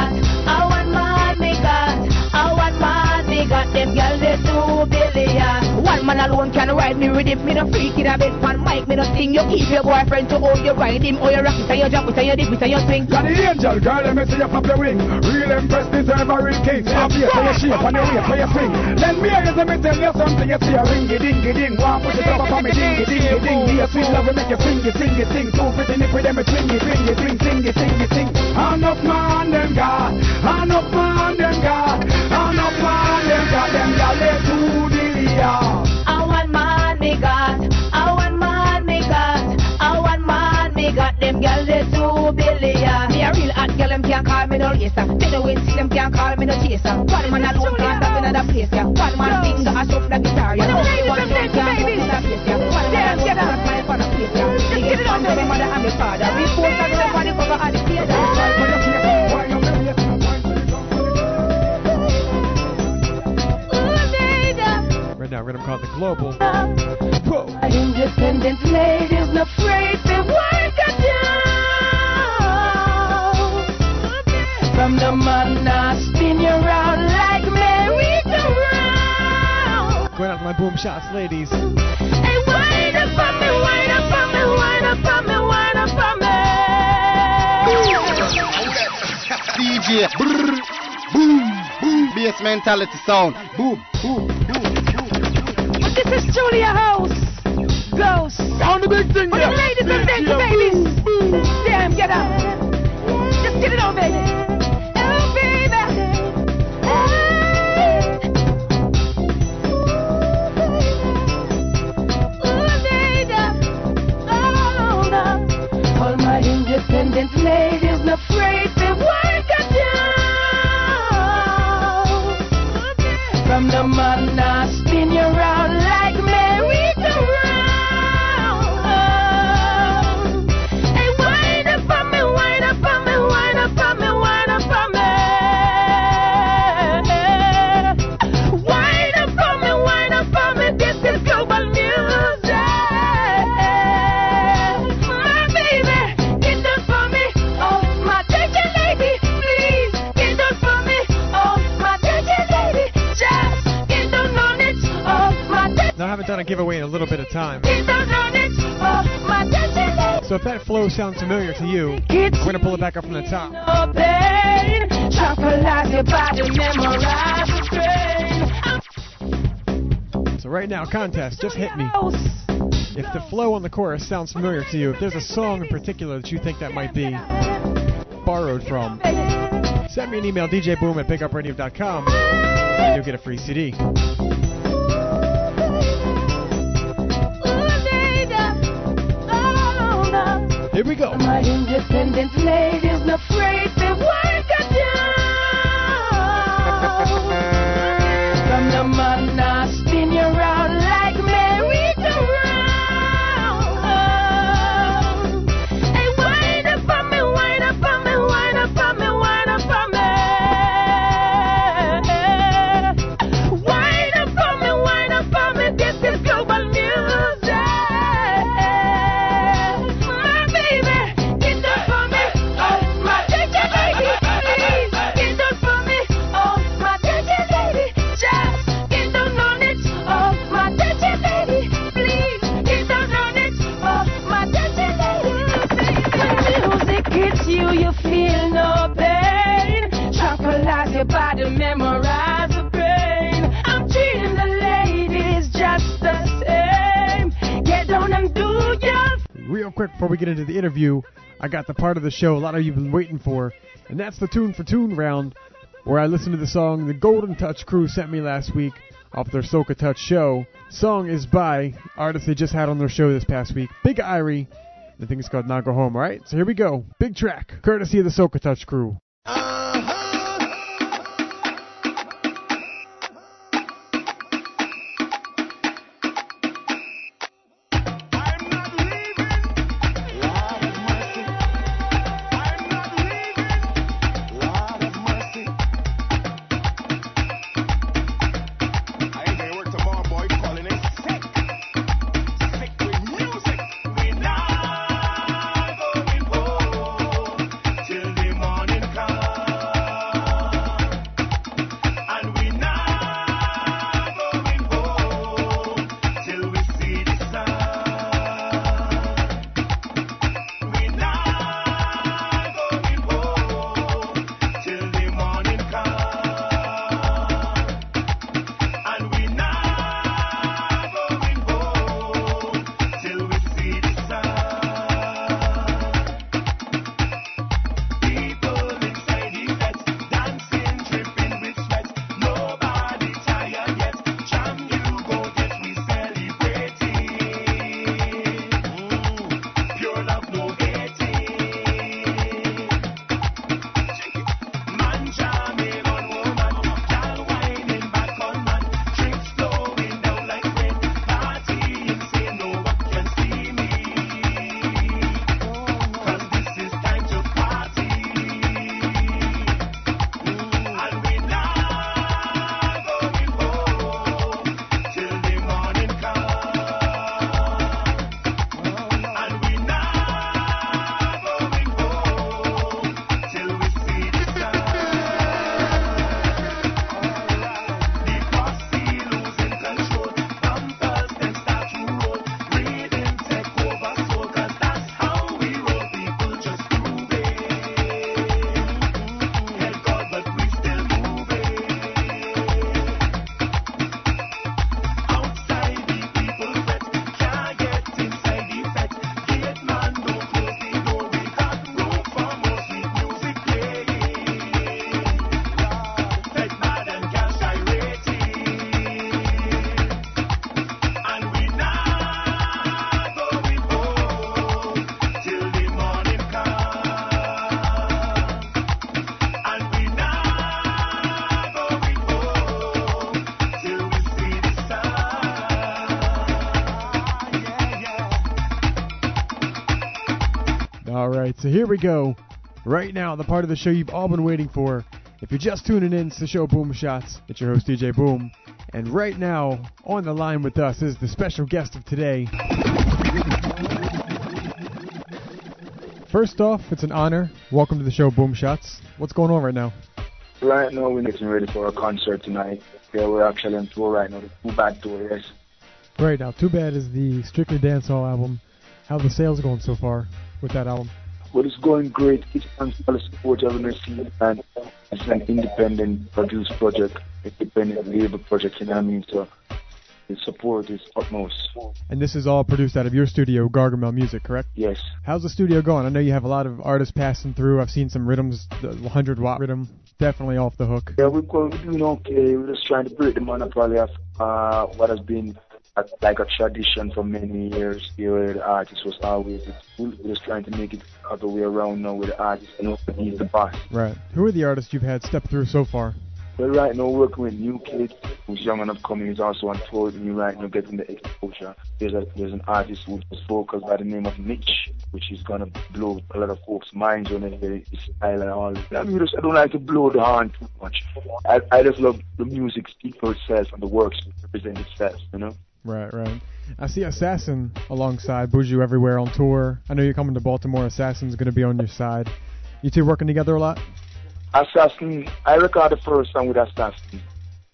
[SPEAKER 25] One man alone can ride me with him. Me no freak in a bed pan mic. Me no sing. You keep your boyfriend to hold you ride him. Or you rock it and you jump it and you dip it and you swing.
[SPEAKER 3] Got the angel girl, let me see you flap your wing. Real empress deserve a real king. Up here for your shape and your waist for your swing. Then me hear you me tell you something. You see a ringy dingy ding. One push it up on me dingy dingy ding. Be a sweet love we make you sing it sing it sing. Two pretty nip with them me swing it swing it swing sing it sing it sing. Enough man them got, enough man them got, enough man them got. Them gal they too dilly
[SPEAKER 25] chaser. Take the way see them can't call me no chaser. One man alone can't have another place, yeah. One man finger a shuffle the guitar, yeah. One man can't have another place, yeah. One man can't have my place, yeah. They get it to my mother and my father. We both are the body cover of the theater.
[SPEAKER 7] Right now, we're gonna call it the global.
[SPEAKER 25] Independent ladies, not afraid to work From the man now spin you around like merry-go-round.
[SPEAKER 7] Going out to my boom shots, ladies.
[SPEAKER 25] Hey, wind up on me, wind up on me, wind up on me, wind up on me.
[SPEAKER 11] DJ. Brrr, boom, boom. Bass mentality sound. Boom, boom, boom.
[SPEAKER 25] This is Julia House. Ghost.
[SPEAKER 4] Sound the big thing,
[SPEAKER 25] For the
[SPEAKER 4] yeah.
[SPEAKER 25] ladies and
[SPEAKER 4] Yeah,
[SPEAKER 25] the babies. Damn, get up. Just get it on, baby. Independent ladies, not afraid to work it down. From the man attention,
[SPEAKER 7] Now, I haven't done a giveaway in a little bit of time.
[SPEAKER 25] get down on it. My attention, lady.
[SPEAKER 7] So if that flow sounds familiar to you, we're gonna pull it back up from the top.
[SPEAKER 25] No pain, tranquilize your body, memorize the strain.
[SPEAKER 7] So right now, contest, just hit me. If the flow on the chorus sounds familiar to you, if there's a song in particular that you think that might be borrowed from, send me an email, djboom at bigupradio.com, and you'll get a free CD. Here we go. Before we get into the interview, I got the part of the show a lot of you have been waiting for, and that's the Tune for Tune round, where I listen to the song the Golden Touch crew sent me last week off their Soca Touch show. Song is by artist they just had on their show this past week, Big Irie. I think it's called Now Go Home, alright? So here we go. Big track, courtesy of the Soca Touch crew. Right, so here we go. Right now, the part of the show you've all been waiting for. If you're just tuning in, it's the show Boom Shots. It's your host DJ Boom, and right now on the line with us is the special guest of today. First off, it's an honor. Welcome to the show Boom Shots. What's going on right now?
[SPEAKER 26] Right now, we're getting ready for a concert tonight. Yeah, we're actually on tour right now. The Too Bad tour, yes.
[SPEAKER 7] Right now, Too Bad is the Strictly Dancehall album. How the sales going so far with that album?
[SPEAKER 26] Well, it's going great. It's on full support NSC, and it's an independent produced project, independent label project, you know what I mean? So the support is utmost.
[SPEAKER 7] And this is all produced out of your studio, Gargamel Music, correct?
[SPEAKER 26] Yes.
[SPEAKER 7] How's the studio going? I know you have a lot of artists passing through. I've seen some rhythms, the 100 watt rhythm, definitely off the hook.
[SPEAKER 26] Yeah, we're, going, we're doing okay. We're just trying to break the monopoly of uh, what has been like a tradition for many years here where the artist was always we're just trying to make it the other way around now with the artist and he's the boss.
[SPEAKER 7] Right. Who are the artists you've had step through so far?
[SPEAKER 26] Well, right now working with new kids who's young and upcoming. He's also on tour with me right now, getting the exposure. There's a there's an artist who just vocals by the name of Mitch, which is gonna blow a lot of folks' minds on it, his style and all. I mean, just, I don't like to blow the horn too much. I I just love the music speak for itself and the works represent itself, you know.
[SPEAKER 7] Right, right. I see Assassin alongside Buju everywhere on tour. I know you're coming to Baltimore. Assassin's going to be on your side. You two working together a lot?
[SPEAKER 26] Assassin, I recorded the first song with Assassin.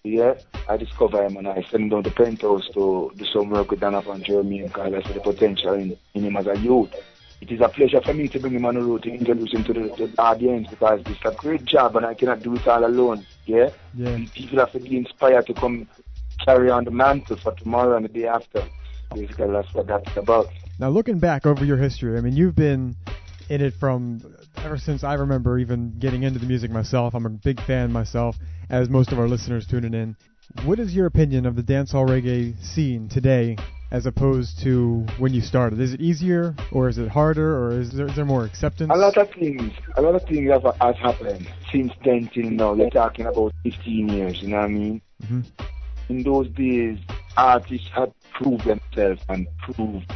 [SPEAKER 26] Yeah, I discovered him and I sent him down to Penthouse to do some work with Donovan Germain and Kyle. I saw the potential in, in him as a youth. It is a pleasure for me to bring him on the road to introduce him to the, to the audience because it's a great job and I cannot do it all alone. Yeah?
[SPEAKER 7] Yeah.
[SPEAKER 26] People have to be inspired to come carry on the mantle for tomorrow and the day after. Basically, that's what that's about.
[SPEAKER 7] Now, looking back over your history, I mean, you've been in it from ever since I remember even getting into the music myself. I'm a big fan myself, as most of our listeners tuning in. What is your opinion of the dancehall reggae scene today as opposed to when you started? Is it easier or is it harder or is there, is there more acceptance?
[SPEAKER 26] A lot of things, a lot of things have, has happened since then till now. You're talking about 15 years, you know what I mean?
[SPEAKER 7] Mm-hmm.
[SPEAKER 26] In those days, artists had proved themselves and proved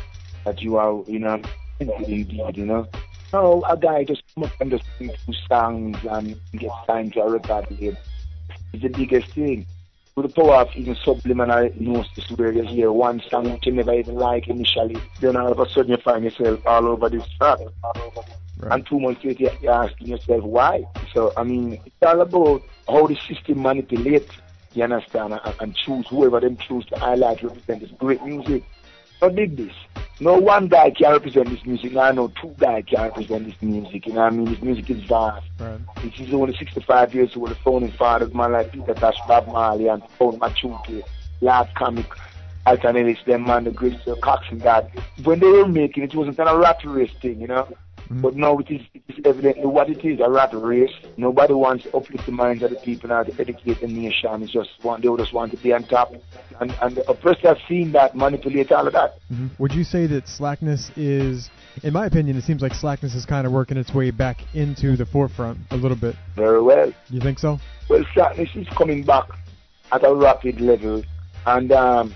[SPEAKER 26] that you are, you know, indeed, you know. Now a guy just come up and just sing two songs and get signed to a record label. It's the biggest thing. With the power of even subliminal gnosis where you hear one song which you never even like initially, then all of a sudden you find yourself all over this track. And two months later you're asking yourself why. So I mean it's all about how the system manipulates, you understand, and, and choose whoever them choose to highlight to represent this great music. I dig this. No one guy can represent this music. I know two guys can represent this music. You know what I mean? This music is vast.
[SPEAKER 7] Right.
[SPEAKER 26] This is only 65 years old. The founding fathers, man like Peter Tosh, Bob Marley, and Paul Machuki, Lord Comic, Alton Ellis, them man, the great Sir Cox and that. When they were making it, it wasn't a rat race thing, you know? But now it is, it is evidently what it is, a rat race. Nobody wants to uplift the minds of the people now to educate the nation. It's just one, they just want to be on top. And, and the oppressors have seen that, manipulate all of that.
[SPEAKER 7] hmm Would you say that slackness is, in my opinion, it seems like slackness is kind of working its way back into the forefront a little bit.
[SPEAKER 26] Very well.
[SPEAKER 7] You think so?
[SPEAKER 26] Well, slackness is coming back at a rapid level, and um,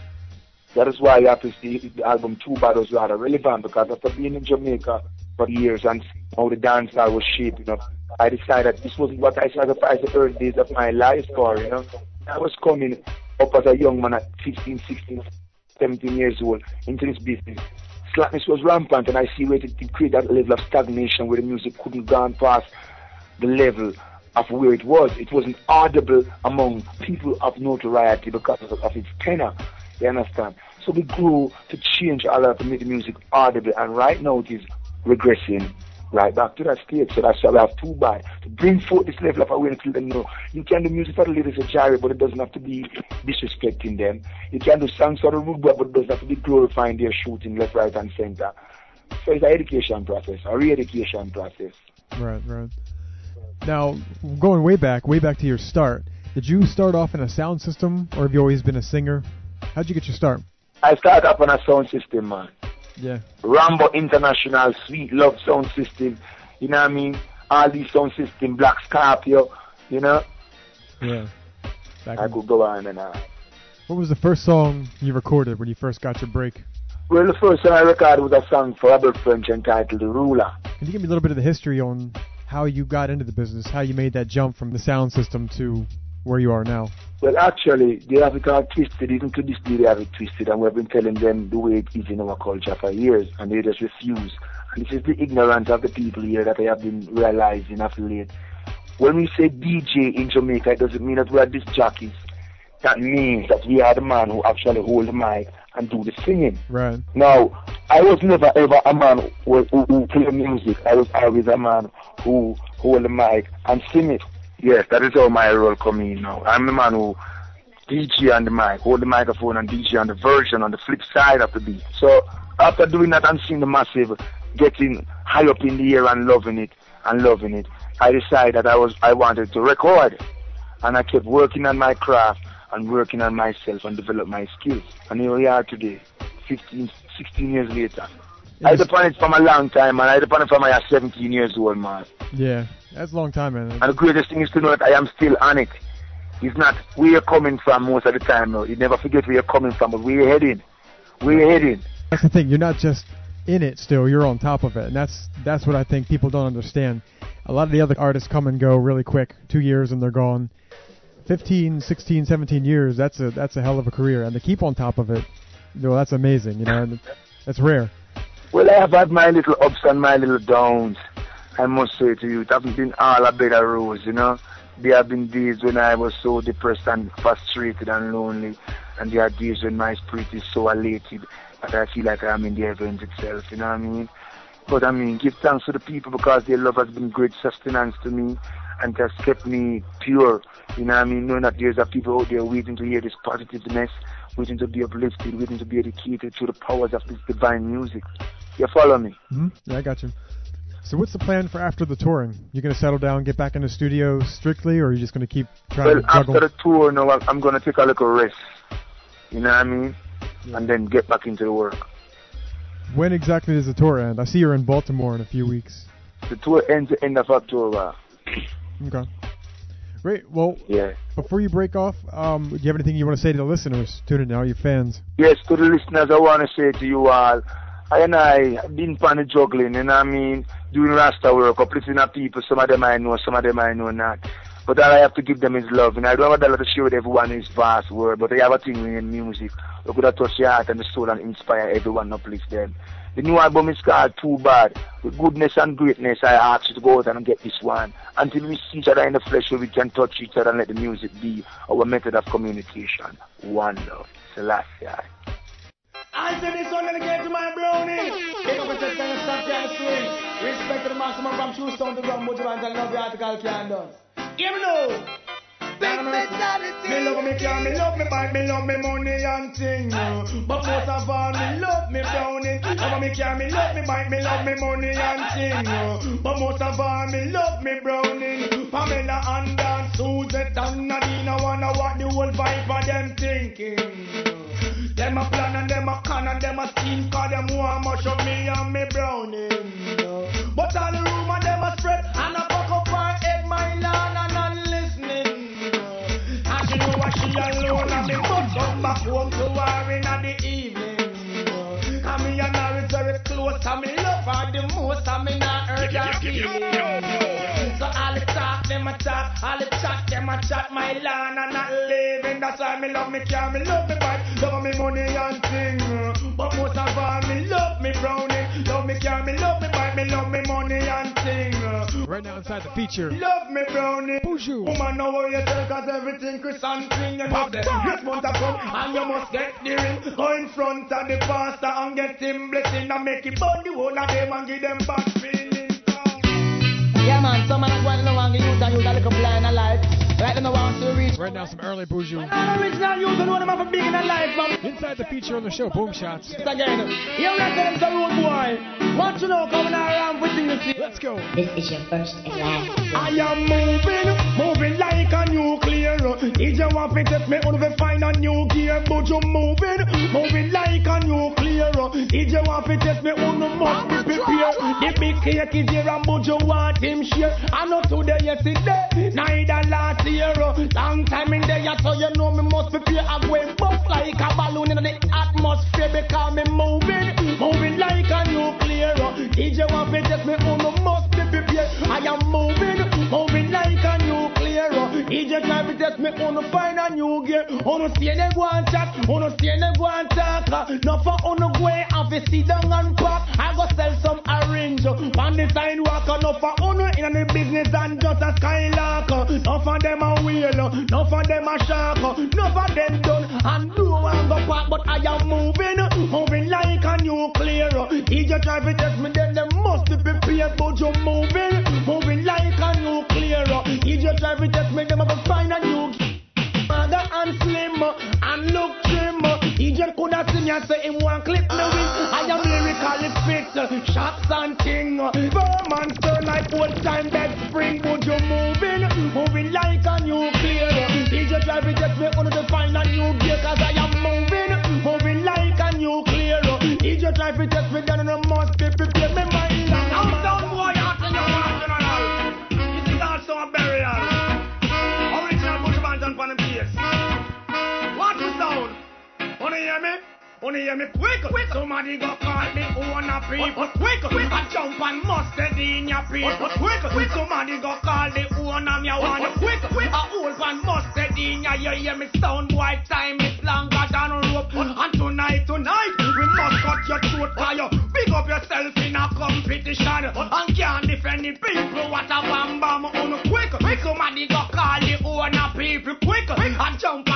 [SPEAKER 26] that is why you have to see the album Two was rather relevant because after being in Jamaica for years and how the dancehall was shaping up, I decided this wasn't what I sacrificed the early days of my life for, you know. I was coming up as a young man at 15, 16, 17 years old into this business. Slackness was rampant, and I see where it, created that level of stagnation where the music couldn't go past the level of where it was. It wasn't audible among people of notoriety because of, of its tenor. You understand? So we grew to change all that to make the music audible, and right now it is regressing right back to that state. So that's why we have too bad to bring forth this level of awareness to them know you can do music for the ladies of Jerry, but it doesn't have to be disrespecting them. You can do songs for the rude boy, but it doesn't have to be glorifying their shooting left, right, and center. So it's an education process, a re-education process.
[SPEAKER 7] Right, right. Now, going way back, way back to your start, did you start off in a sound system, or have you always been a singer? How'd you get your start?
[SPEAKER 26] I started up on a sound system, man.
[SPEAKER 7] Yeah.
[SPEAKER 26] Rambo International, Sweet Love sound system, you know what I mean? All these sound system, Black Scorpio, you know?
[SPEAKER 7] Yeah. Back
[SPEAKER 26] I could go on and on.
[SPEAKER 7] What was the first song you recorded when you first got your break?
[SPEAKER 26] Well, the first song I recorded was a song for Robert French entitled The Ruler.
[SPEAKER 7] Can you give me a little bit of the history on how you got into the business, how you made that jump from the sound system to where you are now?
[SPEAKER 26] Well, actually, they have it all twisted. Even to this day, they have it twisted, and we've been telling them the way it is in our culture for years, and they just refuse. And this is the ignorance of the people here that I have been realizing of late. When we say DJ in Jamaica, it doesn't mean that we are disc jockeys. That means that we are the man who actually hold the mic and do the singing.
[SPEAKER 7] Right.
[SPEAKER 26] Now, I was never ever a man who, who, who play music. I was always a man who hold the mic and sing it. Yes, that is how my role come in now. I'm the man who DJ on the mic, hold the microphone and DJ on the version on the flip side of the beat. So after doing that and seeing the massive getting high up in the air and loving it and loving it, I decided that I was I wanted to record. And I kept working on my craft and working on myself and develop my skills. And here we are today, 15, 16 years later. I
[SPEAKER 7] Yes.
[SPEAKER 26] depend it from a long time, and I depend it from I was 17 years old, man.
[SPEAKER 7] Yeah, that's a long time, man.
[SPEAKER 26] And the greatest thing is to know that I am still on it. It's not where you're coming from most of the time, no. You never forget where you're coming from, but where you're heading. Where you're heading.
[SPEAKER 7] That's the thing. You're not just in it still. You're on top of it, and that's that's what I think people don't understand. A lot of the other artists come and go really quick. Two years and they're gone. 15, 16, 17 years. That's a that's a hell of a career, and to keep on top of it, know, that's amazing. You know, and that's rare.
[SPEAKER 26] Well, I have had my little ups and my little downs. I must say to you, it hasn't been all a bed of roses, you know. There have been days when I was so depressed and frustrated and lonely, and there are days when my spirit is so elated that I feel like I'm in the heavens itself, you know what I mean? But I mean, give thanks to the people because their love has been great sustenance to me and has kept me pure, you know what I mean? Knowing that there's a people out there waiting to hear this positiveness, waiting to be uplifted, waiting to be educated through the powers of this divine music. You follow me?
[SPEAKER 7] hmm Yeah, I got you. So what's the plan for after the touring? You're gonna settle down, get back in the studio strictly, or are you just gonna keep trying
[SPEAKER 26] Well,
[SPEAKER 7] to juggle?
[SPEAKER 26] after the tour, now I'm- gonna take a little rest. You know what I mean? And then get back into the work.
[SPEAKER 7] When exactly does the tour end? I see you're in Baltimore in a few weeks.
[SPEAKER 26] The tour ends the end of October.
[SPEAKER 7] Okay. Great. Well,
[SPEAKER 26] Yeah.
[SPEAKER 7] before you break off, um, do you have anything you want to say to the listeners tuning in, all your fans?
[SPEAKER 26] Yes, to the listeners, I want to say to you all, I and I have been pan juggling, you know what I mean? Doing Rasta work, uplifting our people. Some of them I know, some of them I know not. But all I have to give them is love. And I don't have a dollar to share with everyone in this vast world, but I have a thing in music. We could have touched your heart and the soul and inspire everyone, uplift them. The new album is called Too Bad. With goodness and greatness, I ask you to go out and get this one. Until we see each other in the flesh, where we can touch each other and let the music be our method of communication. One love. Selassie.
[SPEAKER 3] I say this one to my brownie. Up and stop swing. Respect to the maximum from to and love article Hear me now. Big mentality. Me love me car, me love me bike, me love me money and thing. But most of all, me love me brownie. Love me car, me love me bike, me love me money and thing. But most of all, me love me brownie. Pamela and Dan, Suzette and Nadine, I wanna what the whole vibe of them thinking. Them a plan and them a con and them a scheme Cause them want much of me and me browning But all the rumor them a spread And a and me love her the most And me not hurt her feelings So all the talk them a talk All the chat them a chat my land and not living. That's why me love me car, me love me bike Love me money and thing But most of all me love me brownie. Love me car, me love me bike Me love me money and thing
[SPEAKER 7] Right now inside the feature.
[SPEAKER 3] Love me brownie. Woman know what you tell Cause everything Chris and thing You know. Them This month a come And you must get the ring. Go in front of the pastor And get him blessing And make it burn the whole of them And give them back feelings Yeah man, some man want to want to use and use a little blind alive Right now want to reach
[SPEAKER 7] Right now, some early Buju.
[SPEAKER 3] Original use and one of them have a big in a life man
[SPEAKER 7] Inside the feature on the show, Boom Shots.
[SPEAKER 3] Again. You reckon the road boy. Want you know coming around with things to see.
[SPEAKER 7] Let's go.
[SPEAKER 27] This is your first and last.
[SPEAKER 3] I am moving, moving like a nuclear. If you want to test me, only find a new gear. But you moving, moving like a nuclear. If you want to test me, only must be prepared. The big cake is here and but you want him share. I know today, yesterday, neither last year. Long time in there, so you know me must prepare. I'm going bust like a balloon in the atmosphere because me moving, moving like a nuclear. Uh, DJ want to test me, uno must be prepared. I am moving, moving like a nuclear. DJ try to test me, uno find a new gear. Uno see them go and chat, uno see them go and talk. No for uno go and fi sit and pop. I go sell some orange on the sidewalk. No for uno in the business and just a skylark. No for them a wheel, no for them a shark. No for them done and do and go pop. But I am moving, moving like a nuclear. DJ try to test me, then they must be prepared. But you moving, moving nuclear. DJ try to test me, them have to find a new. Mother and slim and look trim. DJ coulda seen me and say him want clip me with. I am lyrically fit, shots and ting. Firm and stern like old time dead spring. But you moving, moving like a nuclear. DJ try to test me, wanna find a new gear 'cause I am moving, moving like a nuclear. DJ try to test me, then I must be prepared. Is a burial. Original Buju Banton on the bass. Watch the sound. Wanna hear me? Wanna hear me quick? quick. Somebody go call me owner people. Quick, quick. I jump and mustard in your people. Quick, quick. Somebody go call the owner me. I want you quick, quick. I hold and mustard in your You hear me sound boy time is longer than a rope. And tonight, tonight, we must cut your throat fire. Big up yourself in a competition. And can't defend the people. What a bam bam. On quick, quick. Somebody go call the owner people. Quick, quick. I jump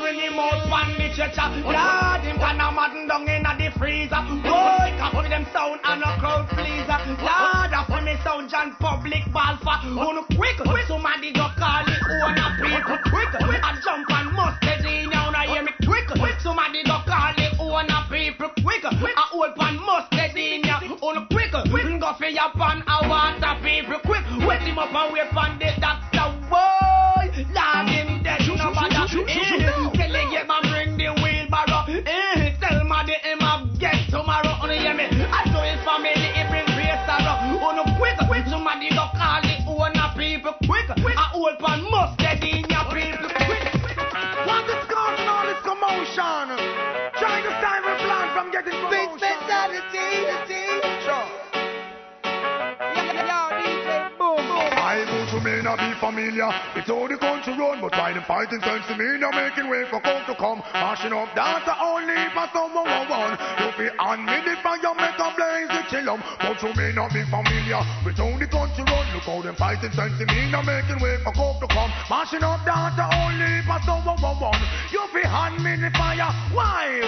[SPEAKER 3] bring him out pan the stretcher. Lord, him can a madden down in a the freezer. Boy, can put them sound and a crowd pleaser. Lord, a funny sound John public ball for. Uno quick, quick, somebody go call it owner people. Quick, quick, I jump and must steady in ya. Now hear me quick, quick, somebody go call it owner people. Quick, quick, I hold pan must steady in ya. Uno quick, quick, go for your pan, I want a people. Quick, wet him up and wait on the doctor.
[SPEAKER 28] Be familiar It's how the country run, but why them fighting sense to me. Now making way for come to come, mashing up data only for someone one one. You be on me the fire, make a blaze the chillum, but you may not be familiar with how the fighting sense to me now making way for come to come, mashing up data only for someone one one. You be on me the fire, why?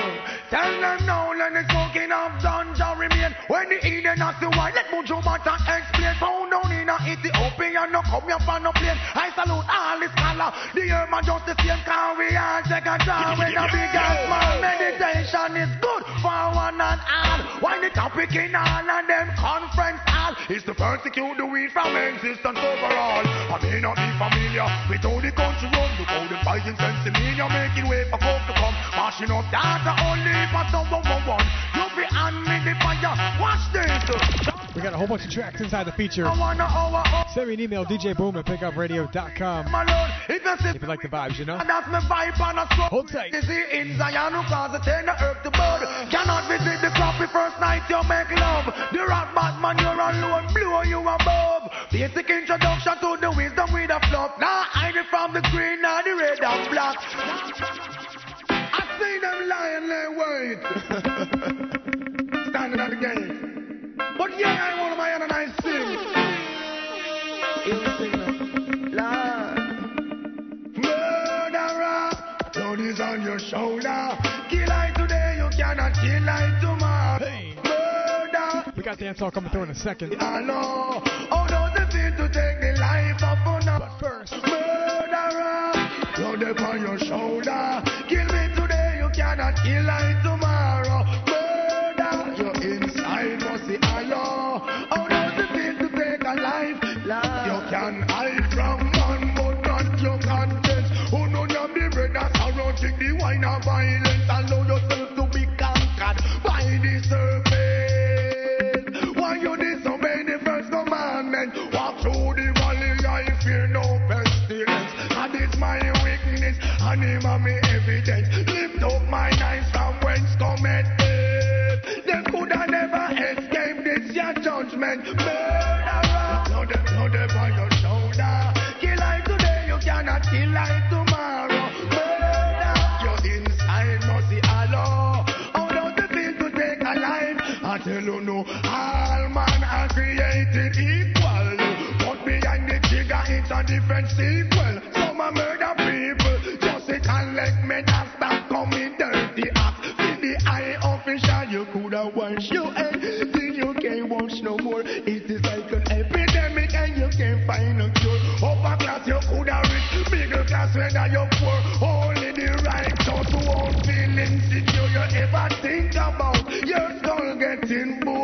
[SPEAKER 28] Tell them now, let the smoking of ganja remain. When the Eden has the wine, let Buju Banton explain. Found down in Ethiopia, no come here for no plane. I salute all the scholar. The human just the same car we all take a job with a big and small. Meditation is good for one and all. Why the topic in all and them conference hall is to persecute the weed from existence overall. I may not be familiar with all the country run. Look how the fighting sense in me, you're making way for coke to come. Mashing up data only for someone one. You be on me the fire. Watch this.
[SPEAKER 7] We got a whole bunch of tracks inside the feature.
[SPEAKER 28] I wanna over.
[SPEAKER 7] Send me an email, djboom at bigupradio.com.
[SPEAKER 28] If you see
[SPEAKER 7] If you like the vibes, you know.
[SPEAKER 28] And that's my vibe on a stroke.
[SPEAKER 7] Hold tight.
[SPEAKER 28] In Zion who cause the to bud. Cannot visit the crappy first night you make love. The rat Batman you're alone, blow you above. Basic introduction to the wisdom with a fluff. Now hide it from the green and the red and black. I see them lying there wait. Hand and I sing. Murderer, blood is on your shoulder. Kill I today, you cannot kill I tomorrow. Murder,
[SPEAKER 7] We got the dancehall coming through in a second.
[SPEAKER 28] Know. How does it feel to take the life of another? But
[SPEAKER 7] first,
[SPEAKER 28] murderer, blood upon your shoulder. Kill me today, you cannot kill I different sequel. Some a murder people, just a let me just stop coming dirty act. See the eye official, you coulda washed your head, then you can't wash no more. It is like an epidemic and you can't find a cure. Upper class you coulda rich, middle class whether you poor. Only the right won't feel insecure. You ever think about your skull getting booed?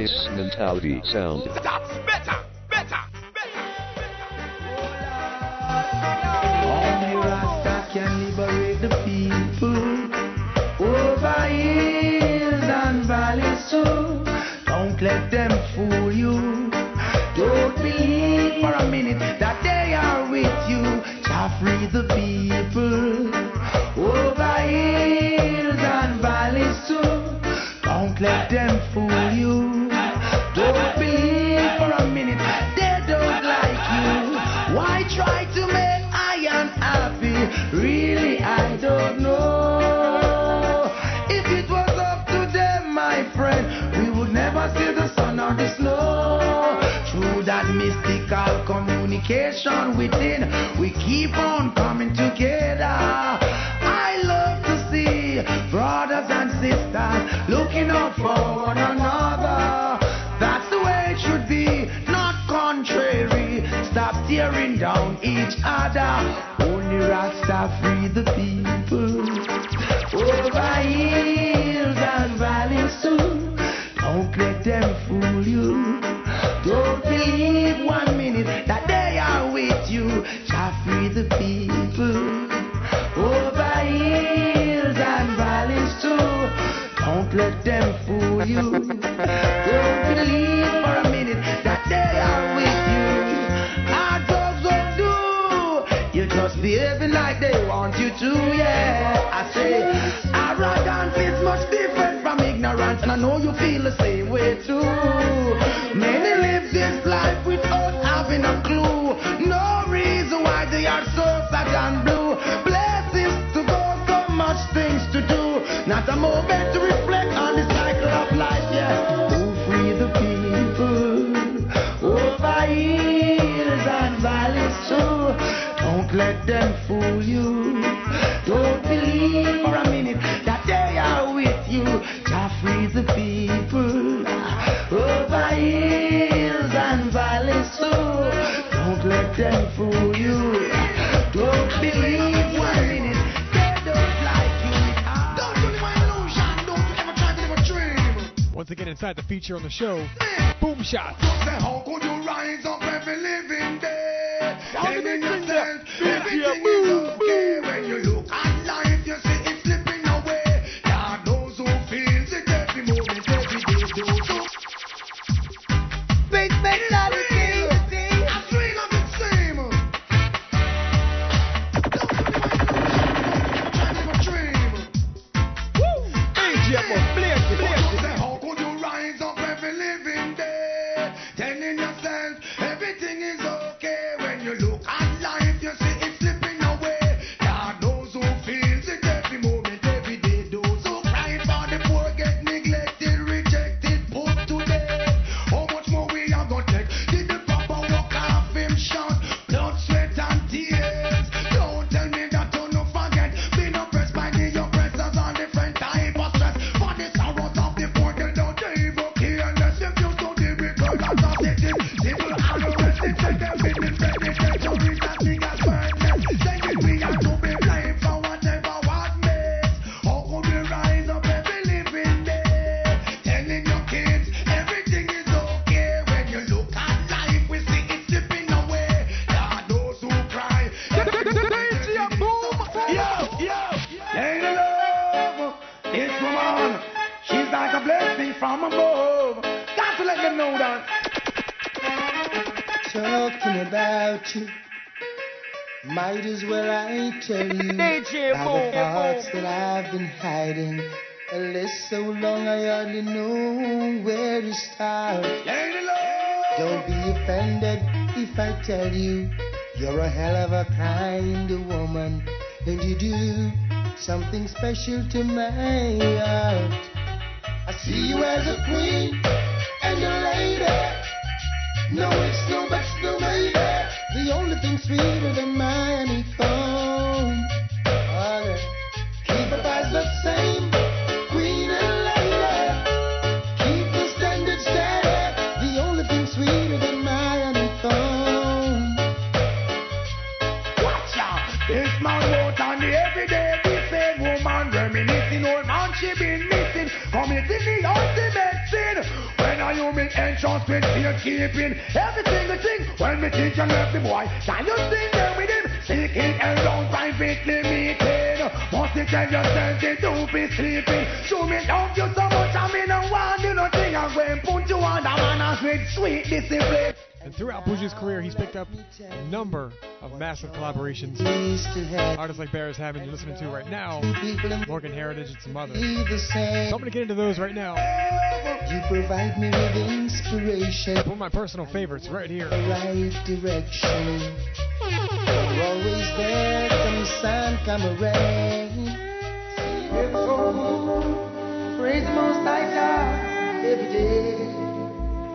[SPEAKER 28] This
[SPEAKER 6] mentality sound. Better, better, better.
[SPEAKER 28] Only Rasta can liberate the people. Over here. on within. We keep on coming together. I love to see brothers and sisters looking out for one another. That's the way it should be, not contrary. Stop staring down each other.
[SPEAKER 3] feature on the show. Boom Shots.
[SPEAKER 28] Offended if I tell you you're a hell of a kind woman and you do something special to my heart. I see you as a queen and a lady. No, it's no buts, no maybe. The only thing sweeter than. Oh, yeah. Keep up as the same,
[SPEAKER 3] Committing the ultimate sin. When I you make entrance with keeping every single thing. When me think you left the boy, can you sing there with him? Seeking around privately meeting. Must you tell your sense to be sleeping? Show me love you so much I mean I want you nothing. I'm going to put you on the manners with sweet discipline.
[SPEAKER 7] And throughout Buju's career, he's picked up a number of massive collaborations. Artists like Beres Hammond, you're listening to right now, Morgan Heritage, and some others. So I'm going to get into those right now.
[SPEAKER 28] You provide me with inspiration.
[SPEAKER 7] One of my personal favorites right here.
[SPEAKER 28] Right direction. You're always there, come sun, come rain. It's so good. Praise most high God every day.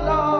[SPEAKER 28] The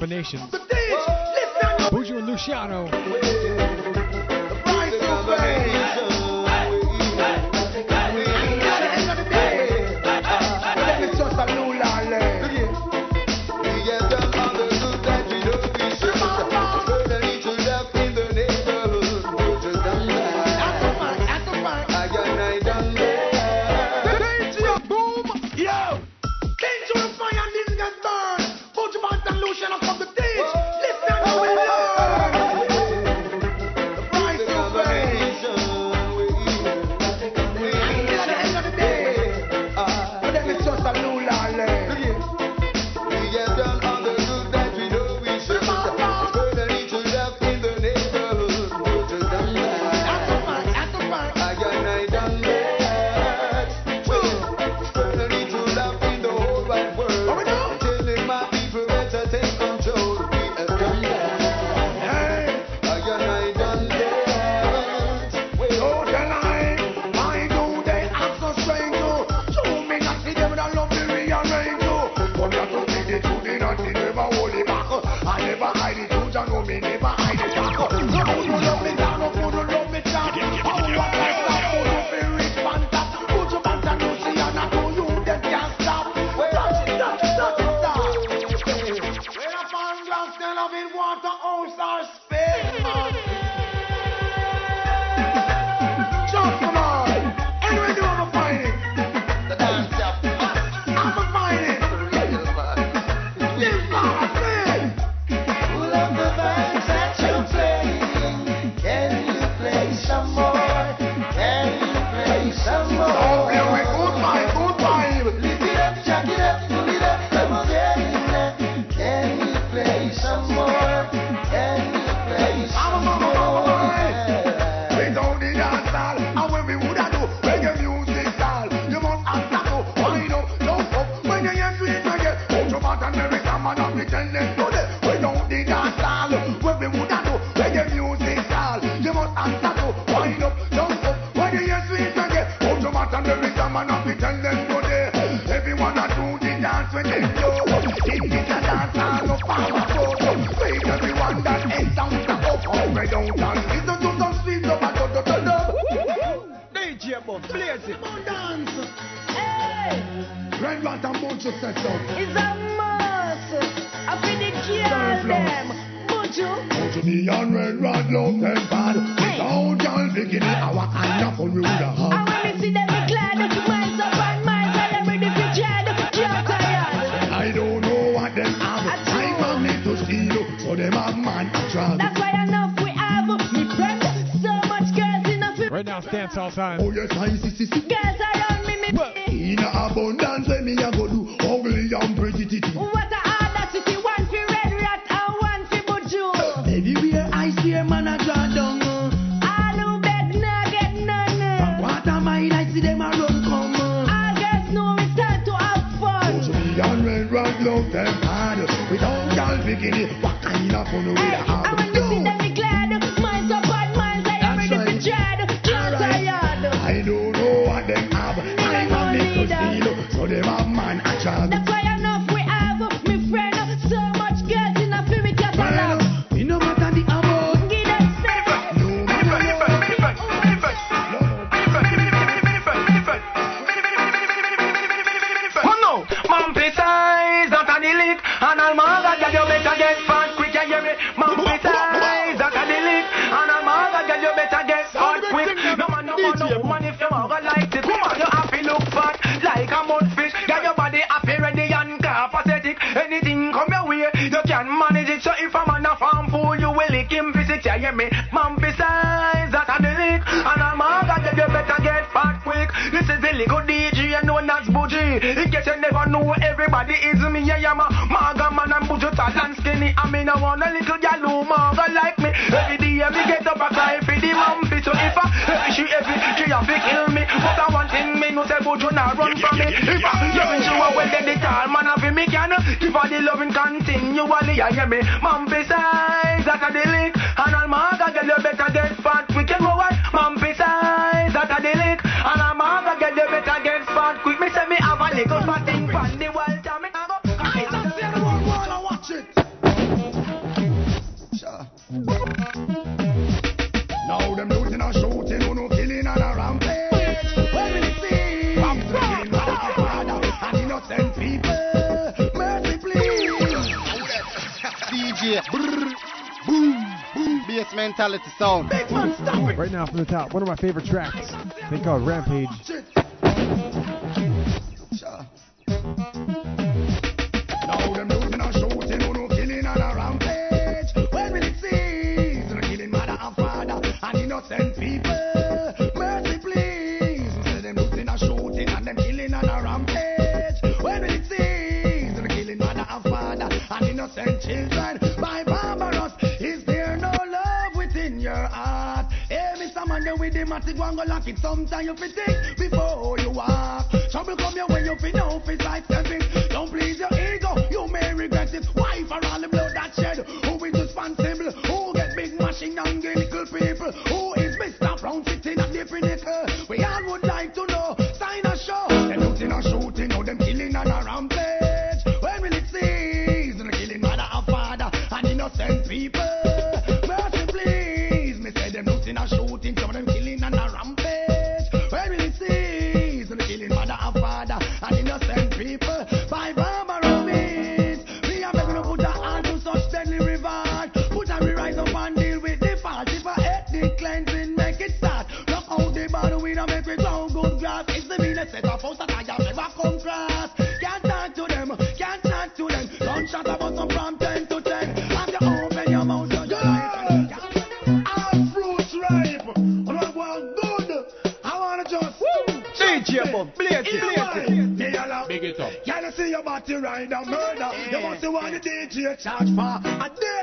[SPEAKER 7] now, inside the combination, Buju and Luciano.
[SPEAKER 11] house dance
[SPEAKER 3] all time.
[SPEAKER 25] Oh yes, I see, see, see.
[SPEAKER 28] Girls around me, me, well.
[SPEAKER 25] In abundance, let me a go do ugly and pretty titty.
[SPEAKER 28] What a audacity, one for red rat and one for buju.
[SPEAKER 25] Everywhere I see a man a draw down.
[SPEAKER 28] All who no get none.
[SPEAKER 25] I see them a run.
[SPEAKER 28] All girls know it's time to have fun.
[SPEAKER 25] Me and red rat love them hard. We don't call bikini. What kind of fun we have? A
[SPEAKER 11] little gal who more like me. Every day me get up a cry for the mumpy. So if I, she every, she a fi kill me. But I want in me, no say Buju na run from me. If I, you show a well, then the tall man a fi me can. Give her the loving continually, I hear me. Mumpy
[SPEAKER 7] mentality sound.
[SPEAKER 3] Right now, from the top, one of my favorite tracks. They called Rampage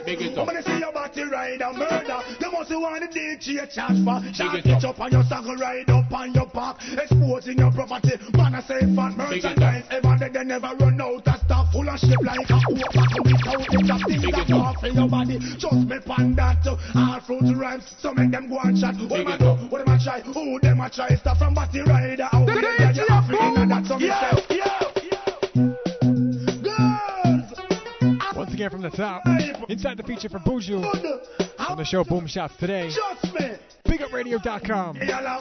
[SPEAKER 3] death.
[SPEAKER 17] Big it up.
[SPEAKER 3] When you see your body ride a murder, you must want the DJ charge for. Shot
[SPEAKER 17] it
[SPEAKER 3] up on your saddle, ride up on your park, exposing your property. Man, I say fat
[SPEAKER 17] Big it up.
[SPEAKER 3] merchandise. Ever they, they never run out of stuff full of shit like a bottle without it. That thing
[SPEAKER 17] Big
[SPEAKER 3] that off in your body. Just me pan that. All fruit rhymes, so make them go and chat. What
[SPEAKER 17] Big
[SPEAKER 3] them a
[SPEAKER 17] it
[SPEAKER 3] do? What them a try? Who them a try? Start from body rider. How
[SPEAKER 1] The
[SPEAKER 3] they
[SPEAKER 1] DJ
[SPEAKER 3] you off in that so me say.
[SPEAKER 7] Again from the top, inside the feature for Buju on the show Boom Shots today. BigUpRadio.com.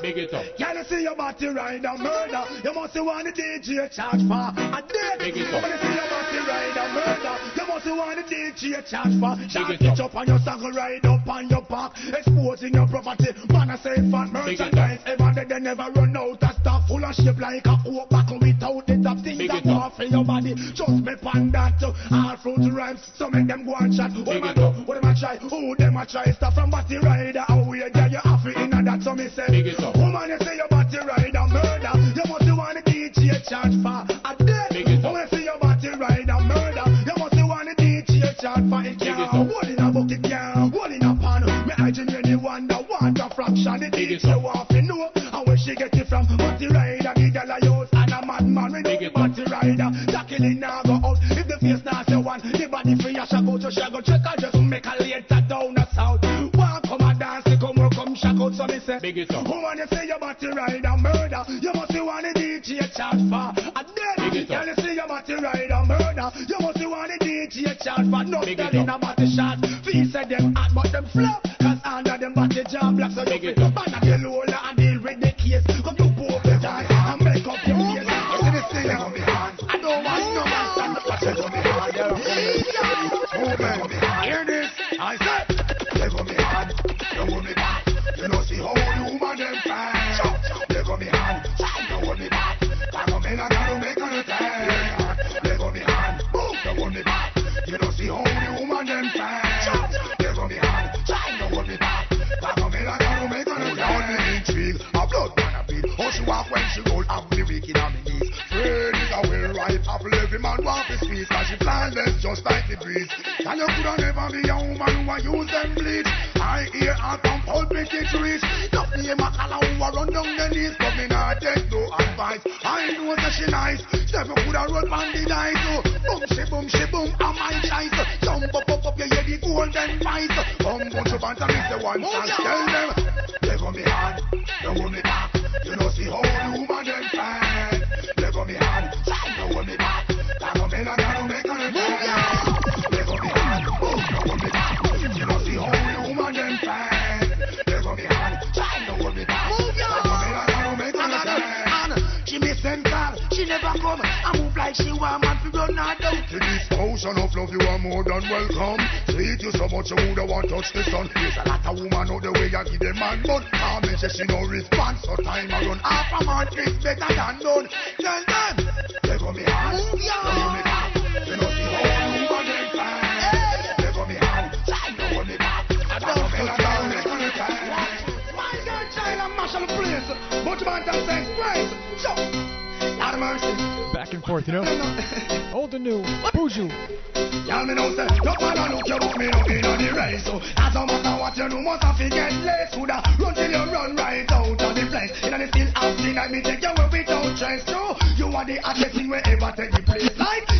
[SPEAKER 17] Big it up.
[SPEAKER 3] Can you see your body ride a murder? You must want the DJ charge for a death.
[SPEAKER 17] Big it
[SPEAKER 3] When
[SPEAKER 17] up.
[SPEAKER 3] you see your body ride a murder, you must want the DJ charge for. Shot
[SPEAKER 17] it
[SPEAKER 3] it
[SPEAKER 17] up.
[SPEAKER 3] up on your saddle, ride up on your park, exposing your property. Man, I say fat merchandise. Ever they, they never run out of stuff full of shape like a oak buckle without the top things that go off in your body. Just me pan that. All fruit rhymes, so make them go and chat. What
[SPEAKER 17] Big
[SPEAKER 3] them a
[SPEAKER 17] it
[SPEAKER 3] do? What them a try? Who them a try? Start from body rider. How we get you off in that? So me say.
[SPEAKER 17] It.
[SPEAKER 3] Woman, you say your body ride a murder. You must want the DJ charge for a death.
[SPEAKER 17] It.
[SPEAKER 3] Woman, you say your body ride a murder. You must want the DJ charge for it.
[SPEAKER 17] It
[SPEAKER 3] Can't
[SPEAKER 17] up.
[SPEAKER 3] hold in a bucket, can't hold in a pan. Me I genuinely wonder what the fraction the
[SPEAKER 17] Big it
[SPEAKER 3] want to know. And where she get it from? Body rider, the girl I use, and a madman with
[SPEAKER 17] Big
[SPEAKER 3] no
[SPEAKER 17] it up.
[SPEAKER 3] body rider. Tackling now go out. If the face now say one, the body free, I shall go to shall go check. I just make a later down the south. Walk come a dance, come work, come shack out. So me say.
[SPEAKER 17] Big it up.
[SPEAKER 3] Woman, you say your body ride a murder. You must be one of the DJ charge for a death.
[SPEAKER 17] Big it up.
[SPEAKER 3] You say your body ride a murder. You must be one of the DJ charge for no girl in a body shot. Feel say them hot, but them flop. Cause under them body jam black. So you
[SPEAKER 17] up.
[SPEAKER 3] man at the Lola and deal with the case. Come to On me hand. I don't hold me back. You know see how the woman them on me hand, you hold me back. I don't make on me hand, you hold me back. You know see how the woman them fast. Leg on me hand, you hold me back. Me like I don't make an a a beat. She walk when she roll, me a apple, every man want to squeeze. Cause she planless just like the breeze. And you coulda never be a woman who a use them bleach. I hear her from pulpit it reach. Not me a macala who a run down the knees. But me not take no advice. I know that she nice. Never coulda run on the dice. Boom she boom she boom, am my choice. Jump up up up, you hear the golden voice. Come Buju Banton, me say one chance. Tell them, leg on me hand, you hold me back. You know see how the woman them fast. 105. There's on me hand. Move your she may send call, she never come. I move like she want man to run her down. To this ocean of love, you are more than welcome. Sweet you so much, you woulda want touch the sun. There's a lot of woman out the way I give them man bun. She, no response, so time I run. Half a month is better than none. Tell them, they me know the whole woman. Place. Bunch of man.
[SPEAKER 7] Back and forth, you know? Oh, Old and new. Buju.
[SPEAKER 3] Y'all me know say, no matter look you look me no in on the race. So, as no matter what you do, must have to get late. Coulda run till you run right out of the place. In the still acting like me take you away without stress. No, you are the hottest thing wherever take the place. Like,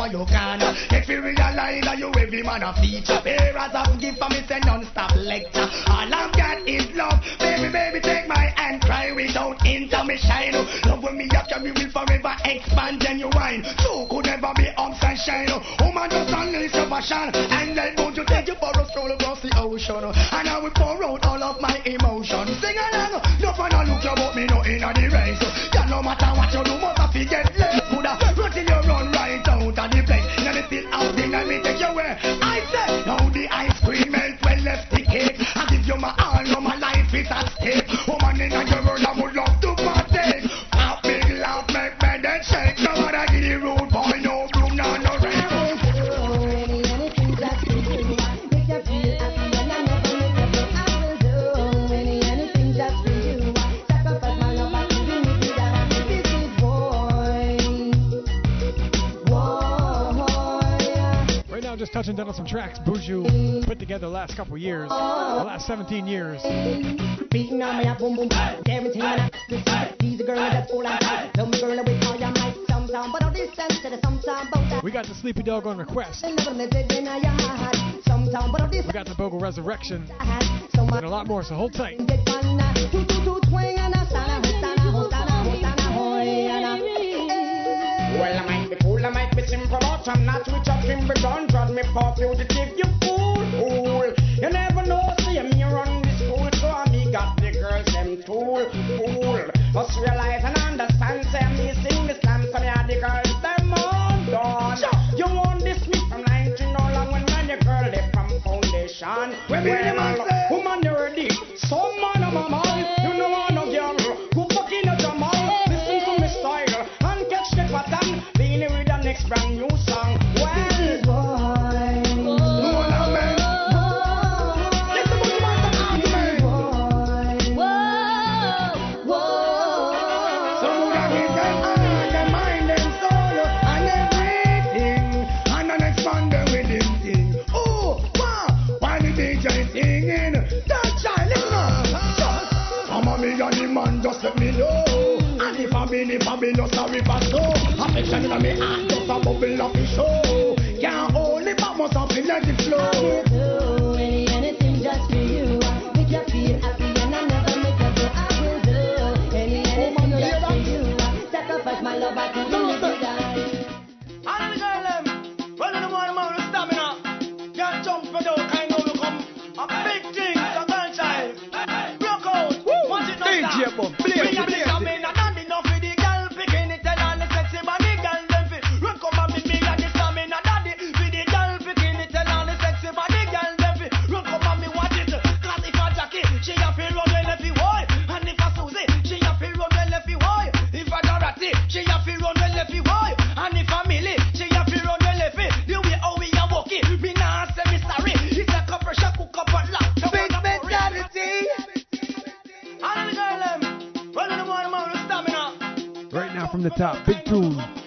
[SPEAKER 3] for your can. If you realize that you every man a feature. Bearers of gift for me say non-stop lecture. All I've got is love. Baby, baby, take my hand, cry without intermission. Love when me after me will forever expand genuine. So could never be ups and shine. Woman just unleash your passion. And then won't you take you for a stroll across the ocean. And I will pour out
[SPEAKER 7] and done on some tracks Buju put together the last couple years, the last 17 years.
[SPEAKER 29] Beating on me boom, boom, guaranteeing a girl that's all I. Tell me, girl, I some sound, but all this sense to the some sound.
[SPEAKER 7] We got the Sleepy Dog on request. We got the Bogle Resurrection. And a lot more, so hold tight.
[SPEAKER 30] Well, and not with has been begun. Trust me, poor fugitive, you fool, fool. You never know, see a me run the school, so I me got the girls, them tool, fool. Must realize and understand, say me sing this slam, so me are the girls, them all done. You won't dismiss from 19 no long when man, your girl, they from foundation.
[SPEAKER 3] We be the man.
[SPEAKER 30] Action from me
[SPEAKER 3] heart just a bubble of the show. Can't hold it back, in the flow. I will do
[SPEAKER 29] anything just for you. And I never make. I will do oh, anything just for you. Sacrifice my love, I can do.
[SPEAKER 7] from the top. Big tune.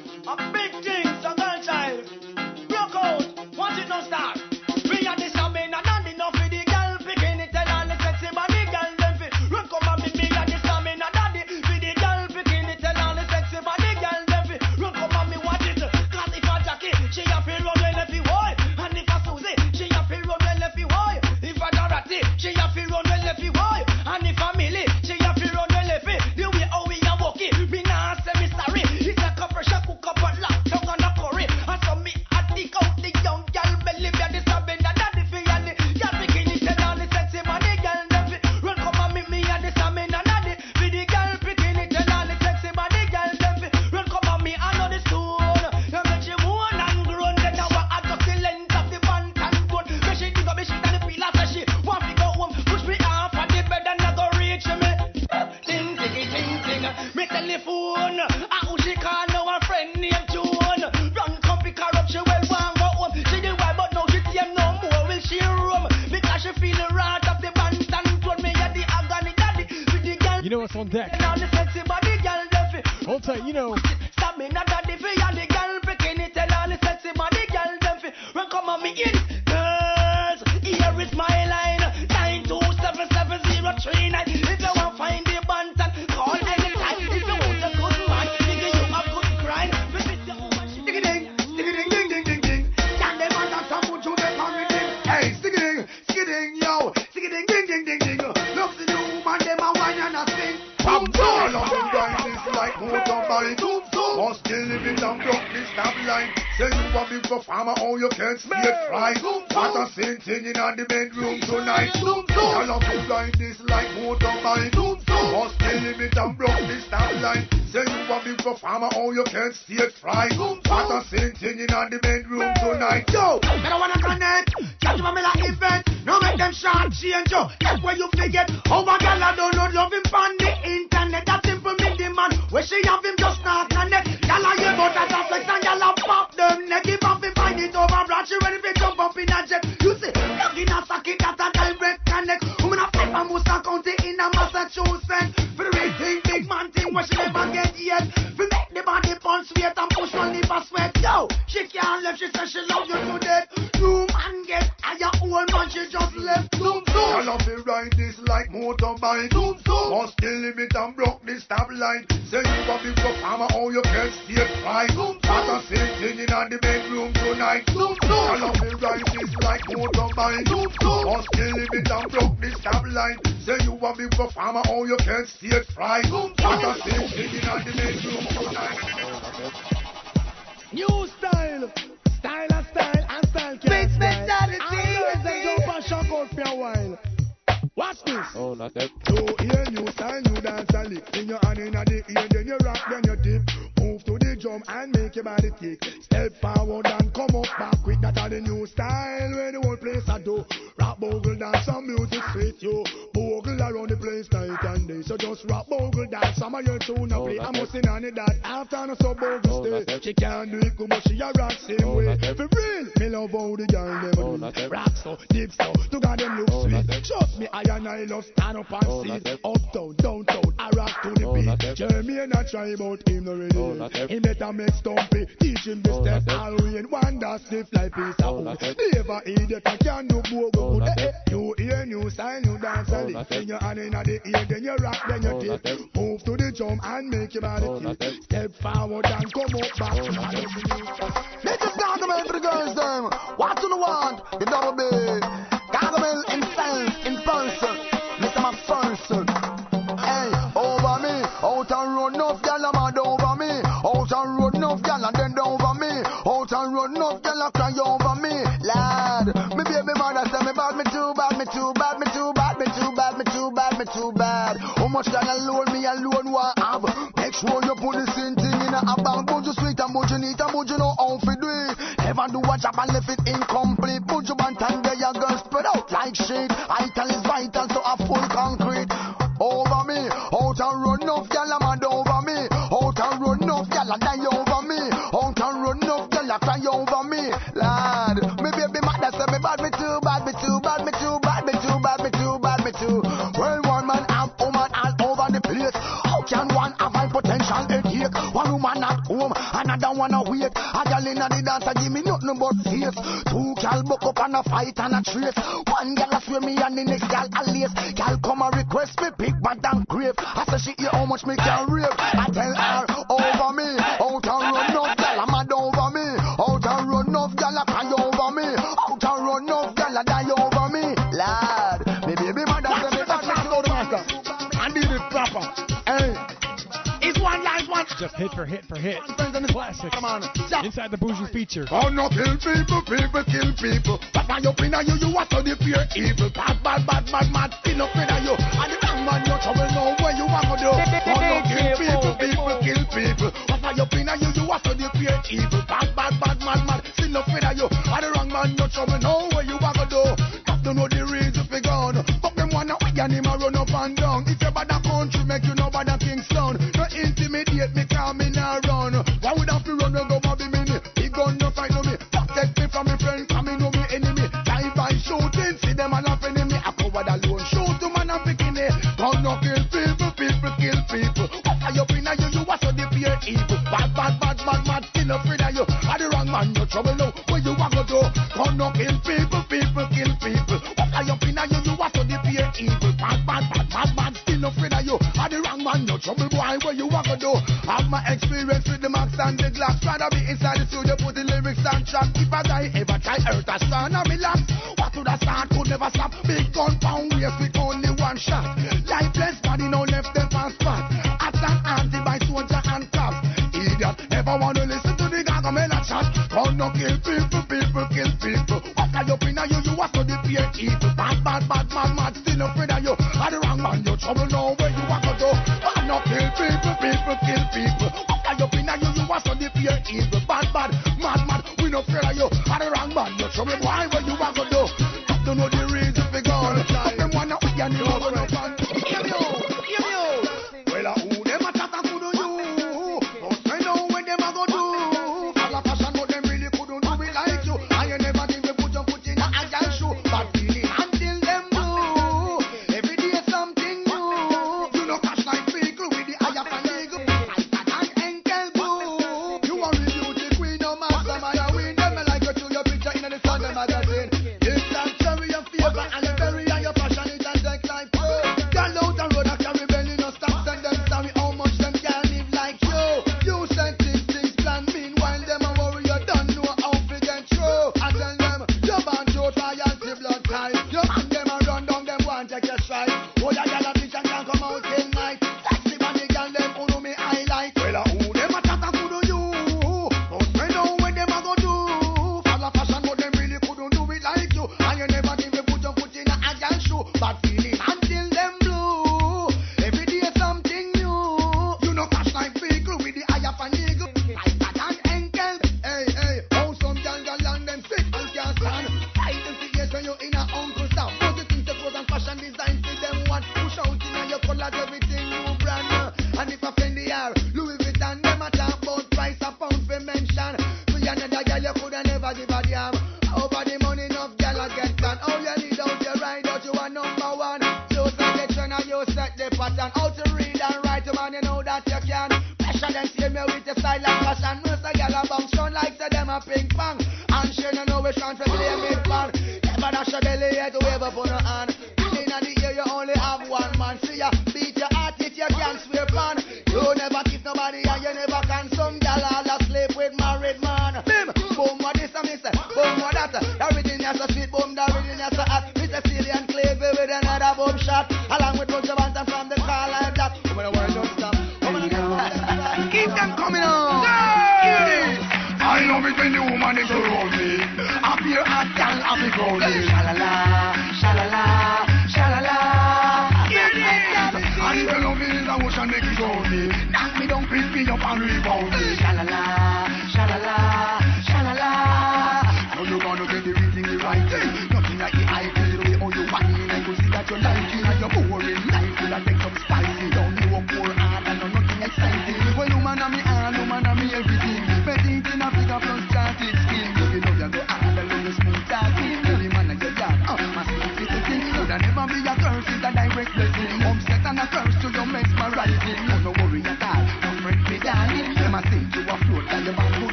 [SPEAKER 31] style
[SPEAKER 3] you dance and lift. Then your hand inna the ear, then you rock, then you dip. Move to the drum and make your body tip. Step forward and come up back.
[SPEAKER 28] This is Gargamel for the girls, them. What do you want? The double bass. much that I alone me alone want have. Make sure you put the same thing in a bag. But you sweet and but you neat and but you know how to do it. Never do a job and left it and I don't wanna wait. A gal inna the dance a give me nothing but face. Two gal buck up and a fight and a trace. One gal a swear me and the next gal a lace. Gal come and request me pick bad and grave. I say she hear how much me can rave. I tell her
[SPEAKER 7] hit for hit for hit. Classic.
[SPEAKER 3] Come on.
[SPEAKER 7] Inside the Buju feature.
[SPEAKER 3] Oh, no, kill people, people kill people. But my opinion, you, you are so the pure evil. Bad, bad, bad, bad, mad, pin up in you. And the wrong man, you trouble, know where you want to do. Oh, no, kill people, people kill people. But my opinion, you, you are so the pure evil. Bad, bad, bad, mad, mad, sin up in you. And the wrong man, you trouble, know where you want to do. Have to know the reason for gone. Fuck them wanna we can him run up and
[SPEAKER 28] down.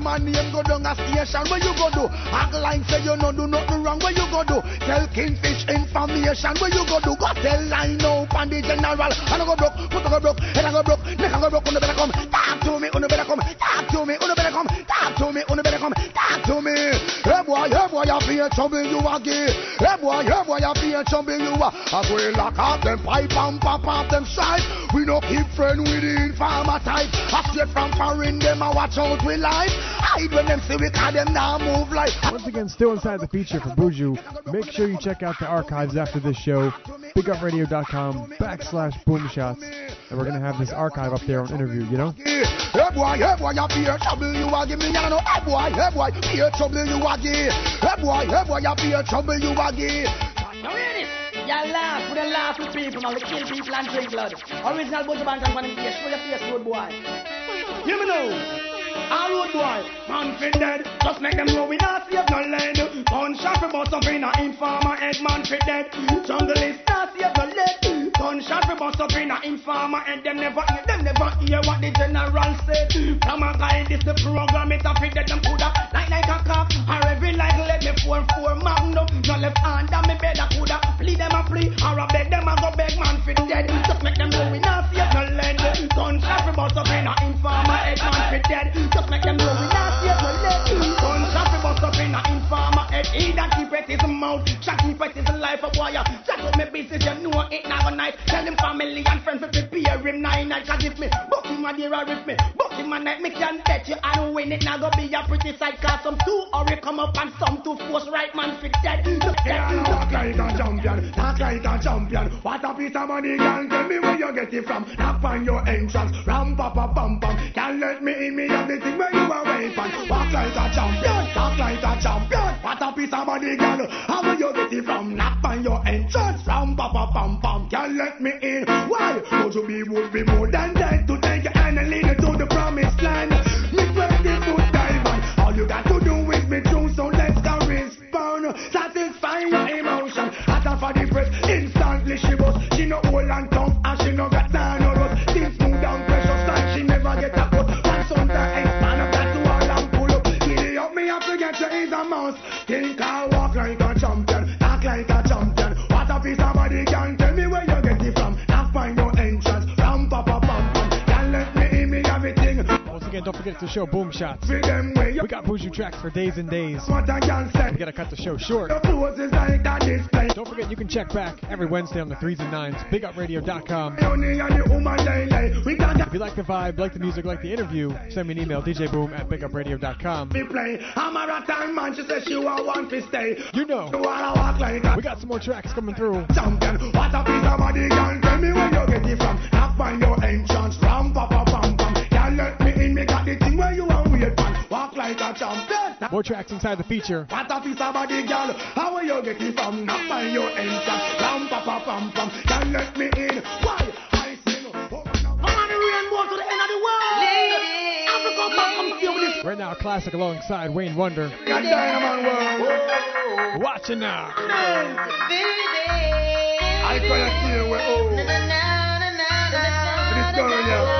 [SPEAKER 28] Carry my name, go down a station. Where you gonna do? Act like say you no do nothing wrong. Where you gonna do? Tell Kingfish information. Where you gonna do? Go tell line now, pan the general. I don't go broke, put go broke, head I go broke, neck I go broke. Unu better come, talk to me, unu better come, talk to me, unu better come, talk to me, unu better come, talk to me. Hey boy, hey boy, you fear trouble you a give. Hey boy, hey boy, you fear trouble you a. I go lock up them pipe and pop up them side. We no keep friend with the informer type. I straight from foreign them I watch out with life. Hide when them see we call them now move like.
[SPEAKER 7] Once again, still inside the feature for Buju. Make sure you check out the archives after this show. BigUpRadio.com backslash boomshots. And we're going to have this archive up there on interview, you know?
[SPEAKER 28] Hey boy, hey boy, you fear trouble you a give me. I know. Hey boy, hey boy, fear trouble you a give. Hey boy, hey boy, you fear trouble you a give.
[SPEAKER 3] Now hear this. Y'all laugh, we don't laugh with people, man. We kill people and drink blood. Original Buju Banton on the face. Show your face, road boy. Hear me now. All road boy, man fi dead. Just make them know we not save no lead. Gunshot fi bust up in a informer head, man fi dead. Jungle is not save no lead. Gunshot fi bust up in a informer head. Them never hear, them never hear what the general said. From a guy, this the program, it a fi dead. Them coulda like like a cock, or every like let me four four magnum. No left hand, and me bed a coulda plead them a plea, or a beg them a go beg man fi dead. Just make them know we not lead. Gunshot fi bust up in a informer head, man fi dead. Just make them know we not save no He that keep it his mouth, shot keep it in his life a wire. Jack up me business, you know it not go nice. Tell him family and friends to prepare
[SPEAKER 12] him nine night Cause if me buck him a dear if me buck him a night Me can bet you and win it Now go be a pretty sight Cause some two hurry come up and some two force right man fit dead
[SPEAKER 3] Yeah, talk like a champion, talk like a champion. What a piece of money, girl. Tell me where you get it from. Knock on your entrance, ram pa pa pam pam. Can't let me in me have the thing where you are waving. Walk like a champion, talk like a champion. Piece of money, girl. How where you get it from? Knock on your entrance, ram pa pa pam pam. Can't let me in. Why? Would you be would be more than that to take your hand and lead you to the promised land? Me twenty foot diamond. All you got to do is be true, so let's go respond. Satisfy your emotion. Hotter for the press, instantly she bust. She no old and tough, and she no got time What a body can
[SPEAKER 7] again, don't forget to show Boom Shots.
[SPEAKER 3] Free them way
[SPEAKER 7] We got Buju tracks for days and days.
[SPEAKER 3] What I can say.
[SPEAKER 7] We gotta cut the show short.
[SPEAKER 3] Your clothes is like a display.
[SPEAKER 7] Don't forget you can check back every Wednesday on the threes and nines. BigUpRadio.com.
[SPEAKER 3] Only and the woman lay lay. We got
[SPEAKER 7] If you like the vibe, like the music, like the interview, send me an email, djboom at BigUpRadio.com.
[SPEAKER 3] me play. I'm a rattan man. She says she want one to stay.
[SPEAKER 7] You know.
[SPEAKER 3] You wanna walk like a
[SPEAKER 7] We got some more tracks coming through.
[SPEAKER 3] champion. What a piece of body can tell me where you get it from. Now find your entrance. Ram pa pa pam Let me in. Me got the thing where you for. Walk like a champion.
[SPEAKER 7] More tracks inside the feature.
[SPEAKER 3] What a piece of body, girl. How will you get it from? Now find your entrance. Ram pa pa pam pam. Can't let me in. Why? I say no. Oh, no.
[SPEAKER 12] I'm on the rainbow to the end of the world Africa man come this
[SPEAKER 7] Right now, a classic alongside Wayne Wonder.
[SPEAKER 3] Got Diamond World.
[SPEAKER 7] Watching now.
[SPEAKER 3] I gonna see you where oh. This girl, yeah.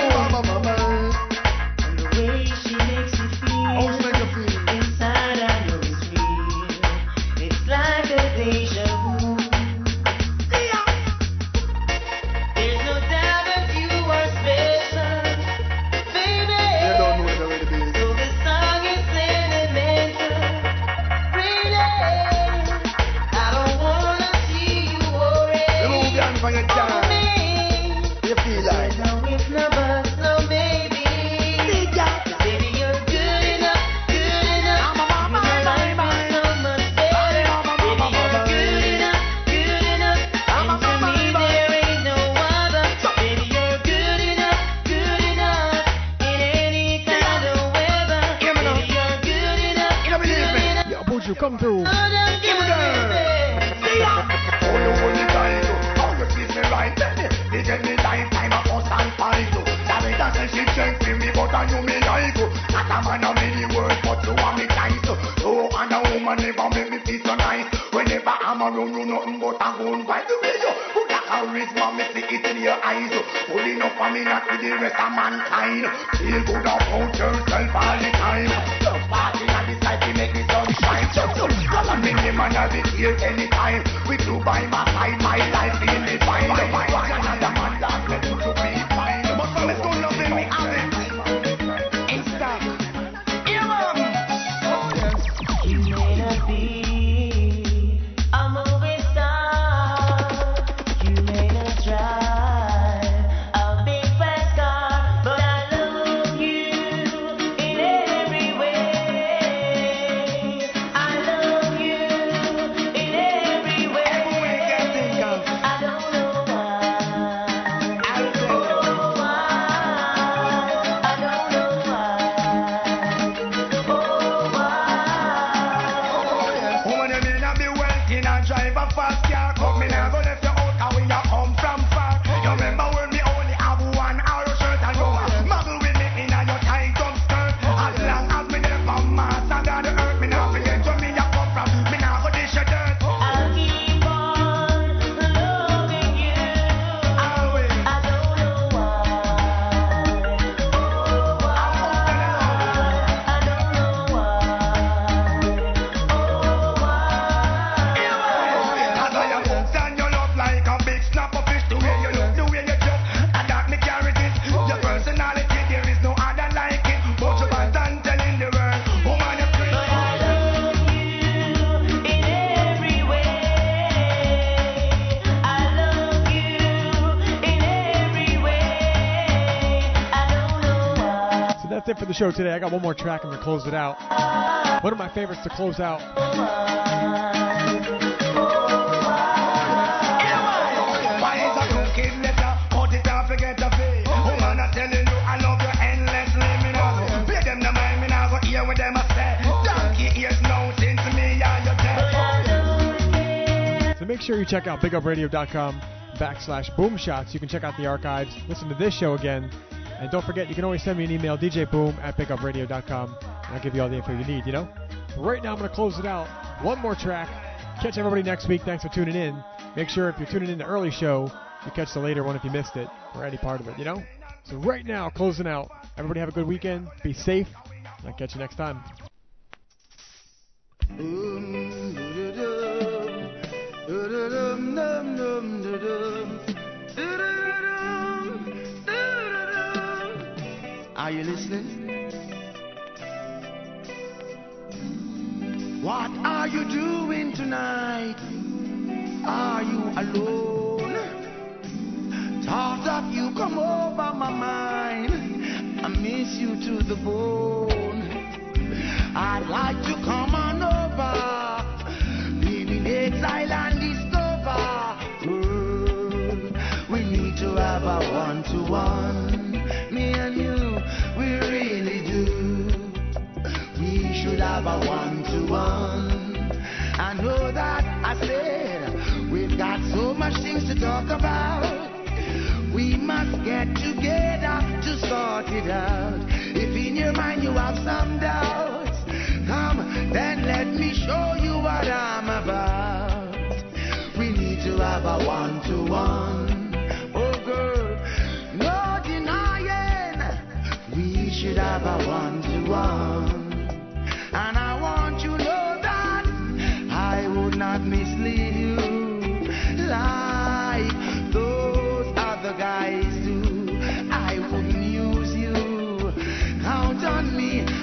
[SPEAKER 7] show today. I got one more track. I'm gonna close it out. One of my favorites to close out. Make sure you check out bigupradio.com backslash boomshots. You can check out the archives, listen to this show again, and don't forget you can always send me an email, djboom at bigupradio.com, and I'll give you all the info you need, you know? Right now I'm going to close it out. One more track. Catch everybody next week. Thanks for tuning in. Make sure if you're tuning in the early show, you catch the later one if you missed it, or any part of it, you know? So right now, closing out. Everybody have a good weekend. Be safe. and I'll catch you next time.
[SPEAKER 28] Are you listening? What are you doing tonight? Are you alone? Thought of you come over my mind. I miss you to the bone. I'd like to should have a one-to-one. I know that I said we've got so much things to talk about. We must get together to sort it out. If in your mind you have some doubts, come then let me show you what I'm about. We need to have a one-to-one. Oh girl, no denying. We should have a one-to-one. And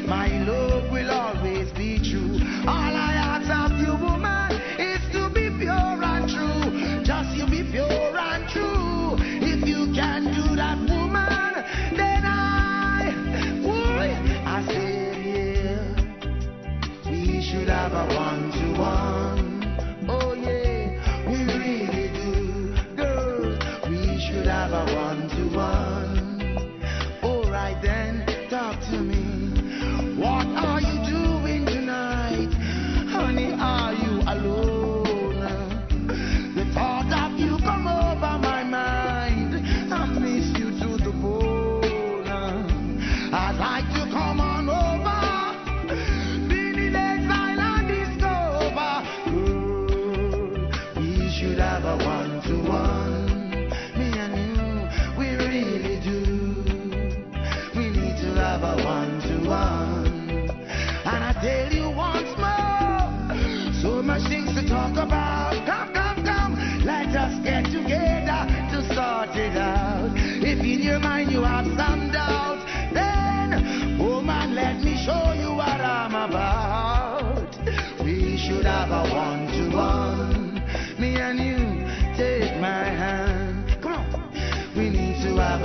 [SPEAKER 28] my love will always be true. All I ask of you, woman, is to be pure and true. Just you be pure and true. If you can do that, woman, then I, I yeah. We should have a one-to-one. Oh yeah, we really do.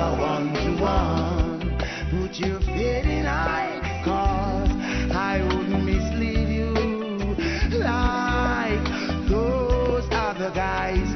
[SPEAKER 28] A one-to-one. Put your faith in I, I wouldn't mislead you like those other guys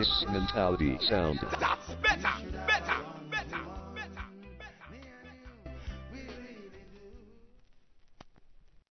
[SPEAKER 6] Bass Mentality Sound.
[SPEAKER 3] That's better,